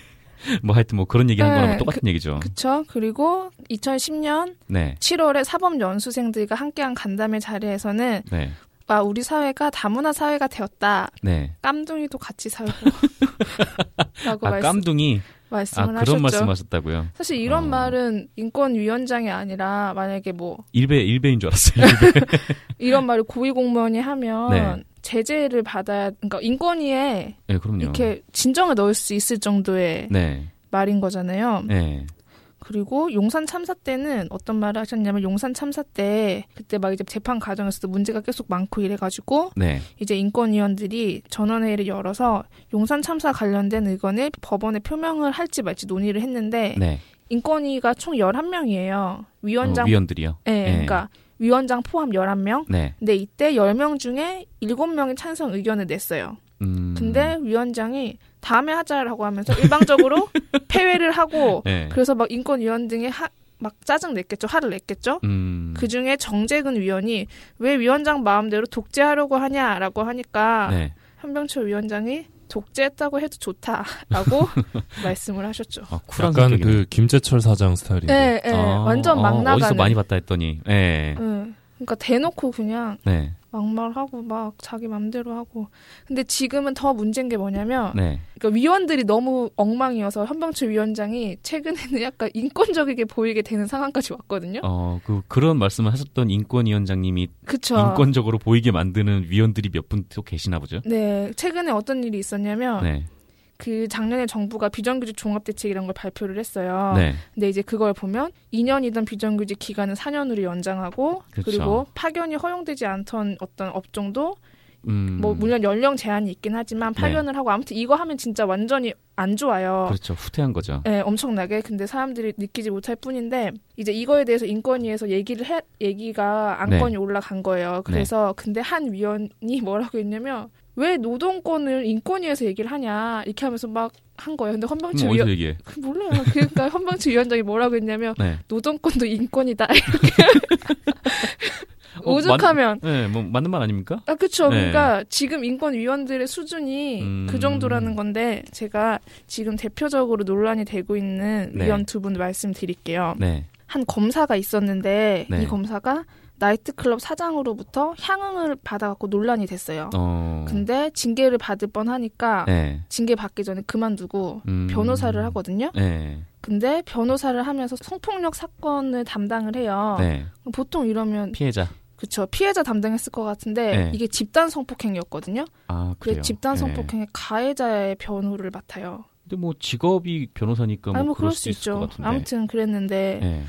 [SPEAKER 1] 뭐 하여튼 뭐 그런 얘기 한
[SPEAKER 3] 네,
[SPEAKER 1] 거랑 똑같은 얘기죠.
[SPEAKER 3] 그쵸? 그리고 2010년
[SPEAKER 1] 네,
[SPEAKER 3] 7월에 사법 연수생들과 함께한 간담회 자리에서는
[SPEAKER 1] 네,
[SPEAKER 3] 아 우리 사회가 다문화 사회가 되었다.
[SPEAKER 1] 네.
[SPEAKER 3] 깜둥이도 같이 살고 라고
[SPEAKER 1] 아
[SPEAKER 3] 말씀,
[SPEAKER 1] 깜둥이 아
[SPEAKER 3] 말씀을
[SPEAKER 1] 그런
[SPEAKER 3] 하셨죠.
[SPEAKER 1] 말씀하셨다고요.
[SPEAKER 3] 사실 이런
[SPEAKER 1] 어.
[SPEAKER 3] 말은 인권위원장이 아니라 만약에 뭐
[SPEAKER 1] 일배 일배인 줄 알았어요. 일배.
[SPEAKER 3] 이런 말을 고위공무원이 하면
[SPEAKER 1] 네.
[SPEAKER 3] 제재를 받아야 그러니까 인권위에
[SPEAKER 1] 네, 그럼요.
[SPEAKER 3] 이렇게 진정을 넣을 수 있을 정도의
[SPEAKER 1] 네,
[SPEAKER 3] 말인 거잖아요.
[SPEAKER 1] 네,
[SPEAKER 3] 그리고 용산 참사 때는 어떤 말을 하셨냐면 용산 참사 때 그때 막 이제 재판 과정에서도 문제가 계속 많고 이래가지고
[SPEAKER 1] 네,
[SPEAKER 3] 이제 인권위원들이 전원회의를 열어서 용산 참사 관련된 의견을 법원에 표명을 할지 말지 논의를 했는데
[SPEAKER 1] 네.
[SPEAKER 3] 인권위가 총 11명이에요. 위원장
[SPEAKER 1] 어, 위원들이요.
[SPEAKER 3] 네,
[SPEAKER 1] 네.
[SPEAKER 3] 그러니까 위원장 포함 11명.
[SPEAKER 1] 네.
[SPEAKER 3] 근데 이때 10명 중에 7명이 찬성 의견을 냈어요.
[SPEAKER 1] 음.
[SPEAKER 3] 근데 위원장이 다음에 하자라고 하면서 일방적으로 폐회를 하고
[SPEAKER 1] 네.
[SPEAKER 3] 그래서 막 인권위원 등의 하, 막 짜증 냈겠죠. 화를 냈겠죠.
[SPEAKER 1] 음.
[SPEAKER 3] 그 중에 정재근 위원이 왜 위원장 마음대로 독재하려고 하냐라고 하니까
[SPEAKER 1] 네.
[SPEAKER 3] 현병철 위원장이 독재했다고 해도 좋다라고 말씀을 하셨죠.
[SPEAKER 1] 아, 쿨한
[SPEAKER 2] 약간
[SPEAKER 1] 성격이네.
[SPEAKER 2] 그 김재철 사장 스타일인데.
[SPEAKER 3] 네, 네,
[SPEAKER 1] 아,
[SPEAKER 3] 완전 막
[SPEAKER 1] 어,
[SPEAKER 3] 나가는.
[SPEAKER 1] 어디서 많이 봤다 했더니. 네.
[SPEAKER 3] 응. 그러니까 대놓고 그냥
[SPEAKER 1] 네.
[SPEAKER 3] 막말하고 막 자기 맘대로 하고. 근데 지금은 더 문제인 게 뭐냐면
[SPEAKER 1] 네.
[SPEAKER 3] 그러니까 위원들이 너무 엉망이어서 현병철 위원장이 최근에는 약간 인권적이게 보이게 되는 상황까지 왔거든요.
[SPEAKER 1] 어, 그 그런 말씀을 하셨던 인권위원장님이
[SPEAKER 3] 그쵸.
[SPEAKER 1] 인권적으로 보이게 만드는 위원들이 몇 분 또 계시나 보죠.
[SPEAKER 3] 네, 최근에 어떤 일이 있었냐면
[SPEAKER 1] 네.
[SPEAKER 3] 그 작년에 정부가 비정규직 종합대책이라는 걸 발표를 했어요.
[SPEAKER 1] 네.
[SPEAKER 3] 근데 이제 그걸 보면 2년이던 비정규직 기간을 4년으로 연장하고
[SPEAKER 1] 그렇죠.
[SPEAKER 3] 그리고 파견이 허용되지 않던 어떤 업종도
[SPEAKER 1] 음.
[SPEAKER 3] 뭐 물론 연령 제한이 있긴 하지만 파견을 하고 아무튼 이거 하면 진짜 완전히 안 좋아요.
[SPEAKER 1] 그렇죠. 후퇴한 거죠.
[SPEAKER 3] 네, 엄청나게. 근데 사람들이 느끼지 못할 뿐인데 이제 이거에 대해서 인권위에서 얘기를 해 얘기가 안건이
[SPEAKER 1] 네.
[SPEAKER 3] 올라간 거예요. 그래서 근데 한 위원이 뭐라고 했냐면 왜 노동권을 인권위에서 얘기를 하냐 이렇게 하면서 막 한 거예요. 근데
[SPEAKER 1] 어디서
[SPEAKER 3] 위원
[SPEAKER 1] 얘기해?
[SPEAKER 3] 그 몰라요. 그러니까 헌병철 위원장이 뭐라고 했냐면
[SPEAKER 1] 네.
[SPEAKER 3] 노동권도 인권이다.
[SPEAKER 1] 어,
[SPEAKER 3] 오죽하면
[SPEAKER 1] 맞, 네, 뭐 맞는 말 아닙니까?
[SPEAKER 3] 아, 그쵸.
[SPEAKER 1] 네.
[SPEAKER 3] 그러니까 지금 인권 위원들의 수준이
[SPEAKER 1] 음.
[SPEAKER 3] 그 정도라는 건데, 제가 지금 대표적으로 논란이 되고 있는
[SPEAKER 1] 네.
[SPEAKER 3] 위원 두 분 말씀드릴게요.
[SPEAKER 1] 네.
[SPEAKER 3] 한 검사가 있었는데,
[SPEAKER 1] 네.
[SPEAKER 3] 이 검사가 나이트클럽 사장으로부터 향응을 받아갖고 논란이 됐어요.
[SPEAKER 1] 어.
[SPEAKER 3] 근데 징계를 받을 뻔 하니까,
[SPEAKER 1] 네.
[SPEAKER 3] 징계 받기 전에 그만두고,
[SPEAKER 1] 음.
[SPEAKER 3] 변호사를 하거든요.
[SPEAKER 1] 네.
[SPEAKER 3] 근데 변호사를 하면서 성폭력 사건을 담당을 해요.
[SPEAKER 1] 네.
[SPEAKER 3] 보통 이러면
[SPEAKER 1] 피해자.
[SPEAKER 3] 그쵸 피해자 담당했을 것 같은데
[SPEAKER 1] 네.
[SPEAKER 3] 이게 집단 성폭행이었거든요.
[SPEAKER 1] 아,
[SPEAKER 3] 그
[SPEAKER 1] 그래요.
[SPEAKER 3] 집단
[SPEAKER 1] 네.
[SPEAKER 3] 성폭행의 가해자의 변호를 맡아요.
[SPEAKER 1] 근데 뭐 직업이 변호사니까 뭐
[SPEAKER 3] 아니 뭐
[SPEAKER 1] 그럴
[SPEAKER 3] 그럴
[SPEAKER 1] 수
[SPEAKER 3] 수 있죠. 아무튼 그랬는데
[SPEAKER 1] 네.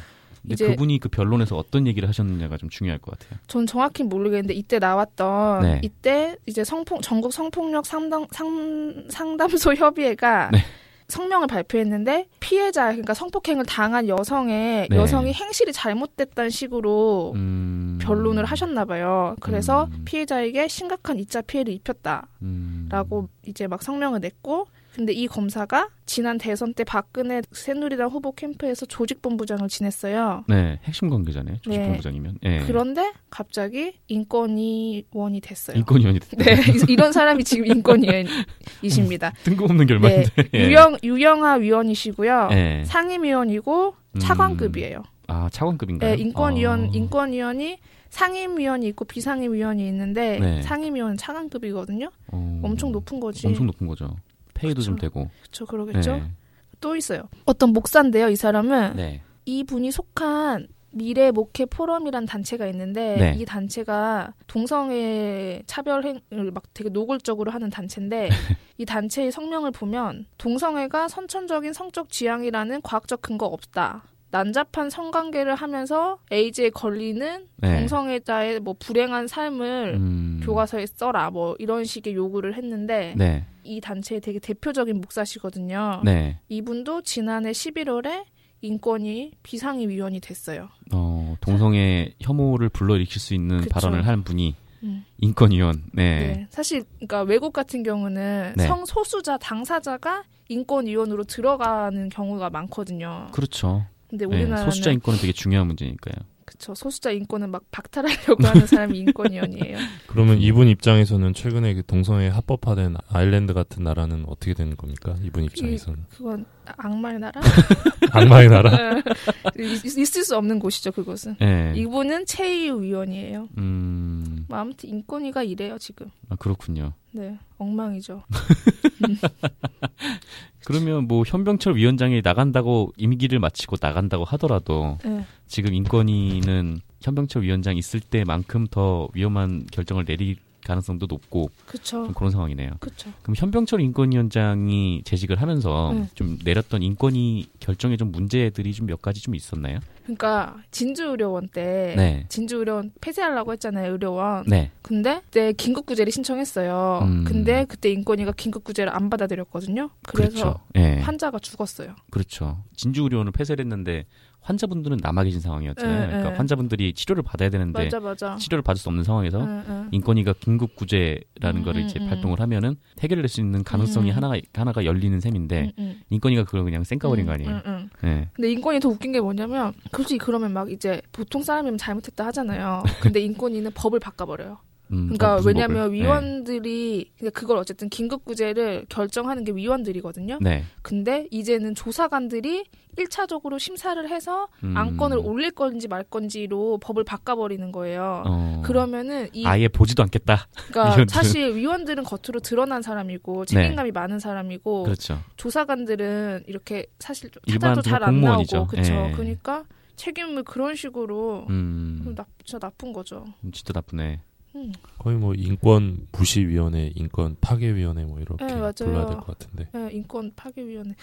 [SPEAKER 3] 이제-
[SPEAKER 1] 그분이 그 변론에서 어떤 얘기를 하셨느냐가 좀 중요할 것 같아요.
[SPEAKER 3] 전 정확히 모르겠는데 이때 나왔던
[SPEAKER 1] 네.
[SPEAKER 3] 이때 이제 성폭 전국 성폭력 상담 상, 상담소 협의회가
[SPEAKER 1] 네.
[SPEAKER 3] 성명을 발표했는데 피해자 그러니까 성폭행을 당한 여성의
[SPEAKER 1] 네.
[SPEAKER 3] 여성이 행실이 잘못됐다는 식으로
[SPEAKER 1] 음.
[SPEAKER 3] 변론을 하셨나 봐요. 그래서
[SPEAKER 1] 음.
[SPEAKER 3] 피해자에게 심각한 2차 피해를 입혔다.
[SPEAKER 1] 음.
[SPEAKER 3] 라고 이제 막 성명을 냈고 근데 이 검사가 지난 대선 때 박근혜 새누리당 후보 캠프에서 조직본부장을 지냈어요.
[SPEAKER 1] 네, 핵심 관계자네요.
[SPEAKER 3] 네.
[SPEAKER 1] 조직본부장이면. 네.
[SPEAKER 3] 그런데 갑자기 인권위원이 됐어요.
[SPEAKER 1] 인권위원이 됐다.
[SPEAKER 3] 네, 이런 사람이 지금 인권위원이십니다.
[SPEAKER 1] 뜬금없는
[SPEAKER 3] 네,
[SPEAKER 1] 결말인데. 예.
[SPEAKER 3] 유영 유영아 위원이시고요.
[SPEAKER 1] 예.
[SPEAKER 3] 상임위원이고
[SPEAKER 1] 음.
[SPEAKER 3] 차관급이에요.
[SPEAKER 1] 아, 차관급인가요?
[SPEAKER 3] 네, 인권위원
[SPEAKER 1] 아.
[SPEAKER 3] 인권위원이 상임위원이 있고 비상임위원이 있는데
[SPEAKER 1] 네.
[SPEAKER 3] 상임위원은 차관급이거든요.
[SPEAKER 1] 어.
[SPEAKER 3] 엄청 높은 거지.
[SPEAKER 1] 엄청 높은 거죠. 페이도 좀
[SPEAKER 3] 그쵸.
[SPEAKER 1] 되고.
[SPEAKER 3] 그렇죠, 그러겠죠.
[SPEAKER 1] 네.
[SPEAKER 3] 또 있어요. 어떤 목사인데요, 이 사람은
[SPEAKER 1] 네.
[SPEAKER 3] 이 분이 속한 미래 목회 포럼이란 단체가 있는데
[SPEAKER 1] 네.
[SPEAKER 3] 이 단체가 동성애 차별 행을 막 되게 노골적으로 하는 단체인데 이 단체의 성명을 보면 동성애가 선천적인 성적 지향이라는 과학적 근거 없다. 난잡한 성관계를 하면서 에이즈에 걸리는
[SPEAKER 1] 네.
[SPEAKER 3] 동성애자의 뭐 불행한 삶을
[SPEAKER 1] 음.
[SPEAKER 3] 교과서에 써라 뭐 이런 식의 요구를 했는데
[SPEAKER 1] 네.
[SPEAKER 3] 이 단체의 되게 대표적인 목사시거든요.
[SPEAKER 1] 네.
[SPEAKER 3] 이분도 지난해 11월에 인권위 비상위 위원이 됐어요.
[SPEAKER 1] 어, 동성애 혐오를 불러일으킬 수 있는
[SPEAKER 3] 그쵸.
[SPEAKER 1] 발언을 한 분이
[SPEAKER 3] 음.
[SPEAKER 1] 인권위원. 네.
[SPEAKER 3] 네. 사실 그러니까 외국 같은 경우는
[SPEAKER 1] 네.
[SPEAKER 3] 성소수자 당사자가 인권위원으로 들어가는 경우가 많거든요.
[SPEAKER 1] 그렇죠.
[SPEAKER 3] 근데
[SPEAKER 1] 네,
[SPEAKER 3] 우리나라는
[SPEAKER 1] 소수자 인권은 되게 중요한 문제니까요.
[SPEAKER 3] 그쵸 소수자 인권을 막 박탈하려고 하는 사람이 인권위원이에요.
[SPEAKER 2] 그러면 이분 입장에서는 최근에 그 동성애 합법화된 아일랜드 같은 나라는 어떻게 되는 겁니까? 이분 입장에서는
[SPEAKER 3] 그건 악마의 나라?
[SPEAKER 2] 악마의 나라.
[SPEAKER 3] 있- 있을 수 없는 곳이죠 그곳은.
[SPEAKER 1] 네.
[SPEAKER 3] 이분은 최이우 위원이에요.
[SPEAKER 1] 음,
[SPEAKER 3] 뭐 아무튼 인권위가 이래요 지금.
[SPEAKER 1] 아, 그렇군요.
[SPEAKER 3] 네 엉망이죠.
[SPEAKER 1] 그러면 뭐 현병철 위원장이 나간다고 임기를 마치고 나간다고 하더라도
[SPEAKER 3] 네.
[SPEAKER 1] 지금 인권위는 현병철 위원장 있을 때만큼 더 위험한 결정을 내릴 가능성도 높고
[SPEAKER 3] 그쵸.
[SPEAKER 1] 좀 그런 상황이네요.
[SPEAKER 3] 그쵸.
[SPEAKER 1] 그럼 현병철 인권위원장이 재직을 하면서
[SPEAKER 3] 네.
[SPEAKER 1] 좀 내렸던 인권위 결정에 좀 문제들이 좀 몇 가지 좀 있었나요?
[SPEAKER 3] 그러니까 진주의료원 때
[SPEAKER 1] 네.
[SPEAKER 3] 진주의료원 폐쇄하려고 했잖아요 의료원.
[SPEAKER 1] 네.
[SPEAKER 3] 근데 그때 긴급구제를 신청했어요.
[SPEAKER 1] 음.
[SPEAKER 3] 근데 그때 인권위가 긴급구제를 안 받아들였거든요. 그래서
[SPEAKER 1] 그렇죠. 예.
[SPEAKER 3] 환자가 죽었어요.
[SPEAKER 1] 그렇죠. 진주의료원을 폐쇄를 했는데 환자분들은 남아 계신 상황이었잖아요.
[SPEAKER 3] 네,
[SPEAKER 1] 그러니까
[SPEAKER 3] 네.
[SPEAKER 1] 환자분들이 치료를 받아야 되는데
[SPEAKER 3] 맞아 맞아.
[SPEAKER 1] 치료를 받을 수 없는 상황에서
[SPEAKER 3] 응, 응.
[SPEAKER 1] 인권위가 긴급 구제라는
[SPEAKER 3] 음,
[SPEAKER 1] 거를
[SPEAKER 3] 음,
[SPEAKER 1] 이제
[SPEAKER 3] 음.
[SPEAKER 1] 발동을 하면은 해결될 수 있는 가능성이
[SPEAKER 3] 음.
[SPEAKER 1] 하나가 하나가 열리는 셈인데
[SPEAKER 3] 응, 응.
[SPEAKER 1] 인권위가 그걸 그냥 쌩까버린 거 아니에요. 네.
[SPEAKER 3] 근데 인권이 더 웃긴 게 뭐냐면 솔직히 그러면 막 이제 보통 사람이면 잘못했다 하잖아요. 근데 인권위는 법을 바꿔버려요.
[SPEAKER 1] 음,
[SPEAKER 3] 그러니까 왜냐면
[SPEAKER 1] 법을?
[SPEAKER 3] 위원들이 그러니까 그걸 어쨌든 긴급 구제를 결정하는 게 위원들이거든요.
[SPEAKER 1] 네. 네.
[SPEAKER 3] 근데 이제는 조사관들이 1차적으로 심사를 해서
[SPEAKER 1] 음.
[SPEAKER 3] 안건을 올릴 건지 말 건지로 법을 바꿔버리는 거예요.
[SPEAKER 1] 어.
[SPEAKER 3] 그러면은 이
[SPEAKER 1] 아예 보지도 않겠다.
[SPEAKER 3] 그러니까
[SPEAKER 1] 위원들은.
[SPEAKER 3] 사실 위원들은 겉으로 드러난 사람이고 책임감이 많은 사람이고
[SPEAKER 1] 그렇죠.
[SPEAKER 3] 조사관들은 이렇게 사실 찾아도 잘 안. 나오고 그렇죠.
[SPEAKER 1] 예.
[SPEAKER 3] 그러니까 책임을 그런 식으로
[SPEAKER 1] 음.
[SPEAKER 3] 나, 진짜 나쁜 거죠.
[SPEAKER 1] 진짜 나쁘네.
[SPEAKER 3] 음.
[SPEAKER 2] 거의 뭐 인권 부시위원회, 인권 파괴위원회 뭐 이렇게
[SPEAKER 3] 네, 맞아요.
[SPEAKER 2] 불러야 될 것 같은데.
[SPEAKER 3] 예, 인권 파괴위원회.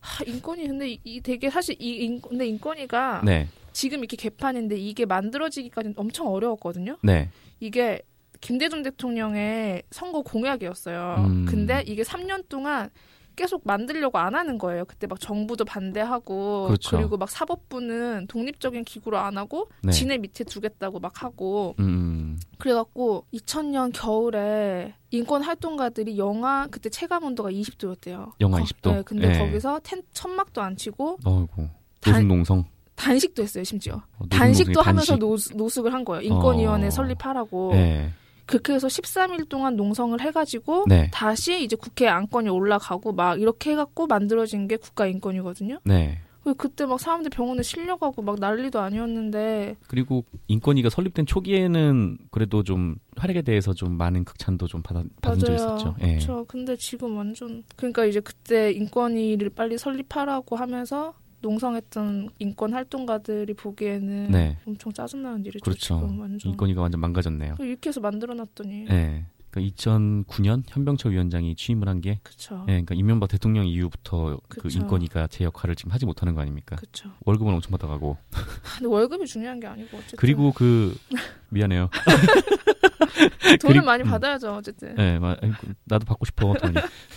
[SPEAKER 3] 하, 인권이 근데 이, 이 되게 사실 이 인, 근데 인권위가
[SPEAKER 1] 네.
[SPEAKER 3] 지금 이렇게 개판인데 이게 만들어지기까지는 엄청 어려웠거든요.
[SPEAKER 1] 네.
[SPEAKER 3] 이게 김대중 대통령의 선거 공약이었어요.
[SPEAKER 1] 음.
[SPEAKER 3] 근데 이게 3년 동안 계속 만들려고 안 하는 거예요. 그때 막 정부도 반대하고
[SPEAKER 1] 그렇죠.
[SPEAKER 3] 리고막 사법부는 독립적인 기구로 안 하고
[SPEAKER 1] 네.
[SPEAKER 3] 지네 밑에 두겠다고 막 하고
[SPEAKER 1] 음.
[SPEAKER 3] 그래갖고 2000년 겨울에 인권 활동가들이 영하 그때 체감 온도가 20도였대요.
[SPEAKER 1] 영하 20도?
[SPEAKER 3] 네, 근데
[SPEAKER 1] 네.
[SPEAKER 3] 거기서 텐, 천막도 안 치고
[SPEAKER 1] 어이고.
[SPEAKER 3] 단-
[SPEAKER 1] 노숙농성.
[SPEAKER 3] 단식도 했어요 심지어.
[SPEAKER 1] 어,
[SPEAKER 3] 단식도 하면서
[SPEAKER 1] 단식.
[SPEAKER 3] 노숙, 노숙을 한 거예요. 인권위원회
[SPEAKER 1] 어.
[SPEAKER 3] 설립하라고.
[SPEAKER 1] 네.
[SPEAKER 3] 그렇게 해서 13일 동안 농성을 해가지고
[SPEAKER 1] 네.
[SPEAKER 3] 다시 이제 국회 안건이 올라가고 막 이렇게 해갖고 만들어진 게 국가 인권이거든요.
[SPEAKER 1] 네.
[SPEAKER 3] 왜 그때 막 사람들 병원에 실려가고 막 난리도 아니었는데
[SPEAKER 1] 그리고 인권위가 설립된 초기에는 그래도 좀 활약에 대해서 좀 많은 극찬도 좀 받아, 받은
[SPEAKER 3] 맞아요.
[SPEAKER 1] 있었죠. 예.
[SPEAKER 3] 그렇죠. 근데 지금 완전 그러니까 이제 그때 인권위를 빨리 설립하라고 하면서 농성했던 인권 활동가들이 보기에는
[SPEAKER 1] 네.
[SPEAKER 3] 엄청 짜증나는 일이죠.
[SPEAKER 1] 그렇죠.
[SPEAKER 3] 완전
[SPEAKER 1] 인권위가 완전 망가졌네요.
[SPEAKER 3] 이렇게 해서 만들어놨더니
[SPEAKER 1] 예. 그러니까 2009년 현병철 위원장이 취임을 한 게,
[SPEAKER 3] 그쵸.
[SPEAKER 1] 예, 그러니까 이명박 대통령 이후부터 그
[SPEAKER 3] 그쵸.
[SPEAKER 1] 인권위가 제 역할을 지금 하지 못하는 거 아닙니까?
[SPEAKER 3] 그쵸.
[SPEAKER 1] 월급은 엄청 받아가고.
[SPEAKER 3] 근데 월급이 중요한 게 아니고 어쨌든
[SPEAKER 1] 그리고 그 미안해요.
[SPEAKER 3] 돈을
[SPEAKER 1] 그리고-
[SPEAKER 3] 많이
[SPEAKER 1] 음.
[SPEAKER 3] 받아야죠 어쨌든.
[SPEAKER 1] 예, 마- 나도 받고 싶어 돈이.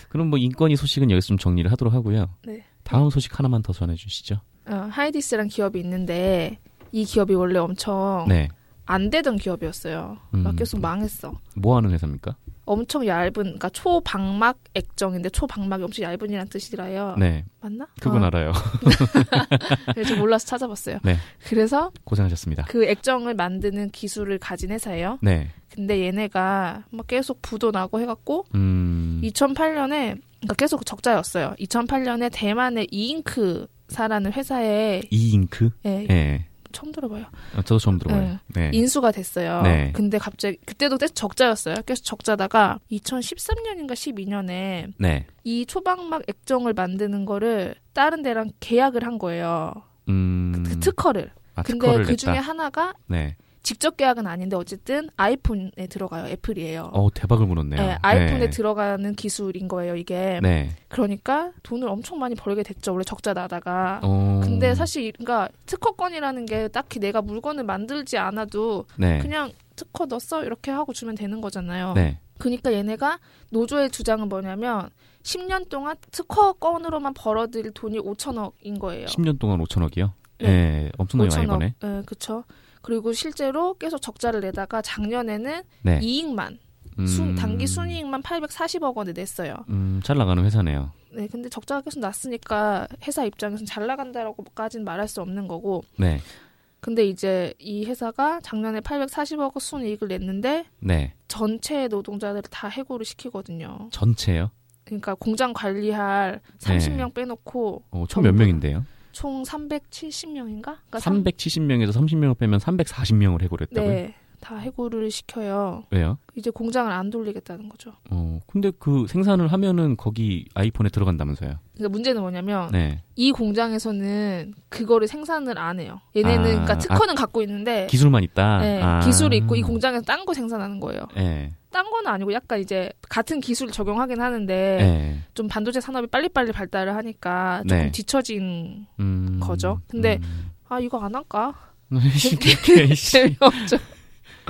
[SPEAKER 1] 그럼 뭐 인권위 소식은 여기서 좀 정리를 하도록 하고요.
[SPEAKER 3] 네.
[SPEAKER 1] 다음 소식 하나만 더 전해 주시죠.
[SPEAKER 3] 어, 하이디스란 기업이 있는데 이 기업이 원래 엄청
[SPEAKER 1] 네.
[SPEAKER 3] 안 되던 기업이었어요.
[SPEAKER 1] 음.
[SPEAKER 3] 막 계속 망했어.
[SPEAKER 1] 뭐 하는 회사입니까?
[SPEAKER 3] 엄청 얇은, 그러니까 초방막 액정인데 초방막이 엄청 얇은 이란 뜻이라요.
[SPEAKER 1] 네,
[SPEAKER 3] 맞나?
[SPEAKER 1] 그건
[SPEAKER 3] 어,
[SPEAKER 1] 알아요.
[SPEAKER 3] 그래서 몰라서 찾아봤어요.
[SPEAKER 1] 네.
[SPEAKER 3] 그래서
[SPEAKER 1] 고생하셨습니다.
[SPEAKER 3] 그 액정을 만드는 기술을 가진 회사예요.
[SPEAKER 1] 네.
[SPEAKER 3] 근데 얘네가 막 계속 부도 나고 해갖고
[SPEAKER 1] 음.
[SPEAKER 3] 2008년에 그러니까 계속 적자였어요. 2008년에 대만의 이잉크사라는 회사에
[SPEAKER 1] 이 잉크?
[SPEAKER 3] 예,
[SPEAKER 1] 예.
[SPEAKER 3] 처음 들어봐요.
[SPEAKER 1] 어, 저도 처음 들어봐요. 네.
[SPEAKER 3] 인수가 됐어요.
[SPEAKER 1] 네.
[SPEAKER 3] 근데 갑자기 그때도 계속 적자였어요. 계속 적자다가 2013년인가 12년에
[SPEAKER 1] 네.
[SPEAKER 3] 이 초방막 액정을 만드는 거를 다른 데랑 계약을 한 거예요.
[SPEAKER 1] 음.
[SPEAKER 3] 그 특허를.
[SPEAKER 1] 아,
[SPEAKER 3] 근데
[SPEAKER 1] 특허를
[SPEAKER 3] 그 중에. 하나가
[SPEAKER 1] 네.
[SPEAKER 3] 직접 계약은 아닌데 어쨌든 아이폰에 들어가요. 애플이에요.
[SPEAKER 1] 어, 대박을 물었네요.
[SPEAKER 3] 네, 아이폰에
[SPEAKER 1] 네.
[SPEAKER 3] 들어가는 기술인 거예요, 이게.
[SPEAKER 1] 네.
[SPEAKER 3] 그러니까 돈을 엄청 많이 벌게 됐죠. 원래 적자 나다가.
[SPEAKER 1] 어.
[SPEAKER 3] 근데 사실 그러니까 특허권이라는 게 딱히 내가 물건을 만들지 않아도
[SPEAKER 1] 네.
[SPEAKER 3] 그냥 특허 넣었어 이렇게 하고 주면 되는 거잖아요.
[SPEAKER 1] 네.
[SPEAKER 3] 그러니까 얘네가 노조의 주장은 뭐냐면 10년 동안 특허권으로만 벌어들일 돈이 5천억인 거예요.
[SPEAKER 1] 10년 동안 5천억이요?
[SPEAKER 3] 네.
[SPEAKER 1] 네. 엄청나게 많이
[SPEAKER 3] 5천억.
[SPEAKER 1] 버네.
[SPEAKER 3] 네, 그렇죠. 그리고 실제로 계속 적자를 내다가 작년에는
[SPEAKER 1] 네.
[SPEAKER 3] 이익만
[SPEAKER 1] 음.
[SPEAKER 3] 순, 단기 순이익만 840억 원을 냈어요.
[SPEAKER 1] 음, 잘 나가는 회사네요.
[SPEAKER 3] 네, 근데 적자가 계속 났으니까 회사 입장에서는 잘 나간다라고까지는 말할 수 없는 거고.
[SPEAKER 1] 네.
[SPEAKER 3] 근데 이제 이 회사가 작년에 840억 순이익을 냈는데
[SPEAKER 1] 네.
[SPEAKER 3] 전체 노동자들을 다 해고를 시키거든요.
[SPEAKER 1] 전체요?
[SPEAKER 3] 그러니까 공장 관리할 30명 빼놓고
[SPEAKER 1] 어, 총몇
[SPEAKER 3] 전부-
[SPEAKER 1] 명인데요?
[SPEAKER 3] 총 370명인가? 그러니까
[SPEAKER 1] 370명에서 30명을 빼면 340명을 해고를 했다고요?
[SPEAKER 3] 네, 다 해고를 시켜요.
[SPEAKER 1] 왜요?
[SPEAKER 3] 이제 공장을 안 돌리겠다는 거죠.
[SPEAKER 1] 어, 근데 그 생산을 하면은 거기 아이폰에 들어간다면서요?
[SPEAKER 3] 그러니까 문제는 뭐냐면
[SPEAKER 1] 네.
[SPEAKER 3] 이 공장에서는 그거를 생산을 안 해요. 얘네는
[SPEAKER 1] 아,
[SPEAKER 3] 그러니까 특허는 갖고 있는데
[SPEAKER 1] 기술만 있다?
[SPEAKER 3] 네,
[SPEAKER 1] 아.
[SPEAKER 3] 기술이 있고 이 공장에서 딴 거 생산하는 거예요.
[SPEAKER 1] 예.
[SPEAKER 3] 딴 거는 아니고 약간 이제 같은 기술을 적용하긴 하는데
[SPEAKER 1] 예.
[SPEAKER 3] 좀 반도체 산업이 빨리빨리 발달을 하니까 조금
[SPEAKER 1] 네.
[SPEAKER 3] 뒤처진
[SPEAKER 1] 음.
[SPEAKER 3] 거죠. 근데
[SPEAKER 1] 음.
[SPEAKER 3] 아 이거 안 할까?
[SPEAKER 1] 씨.
[SPEAKER 3] 재미없죠.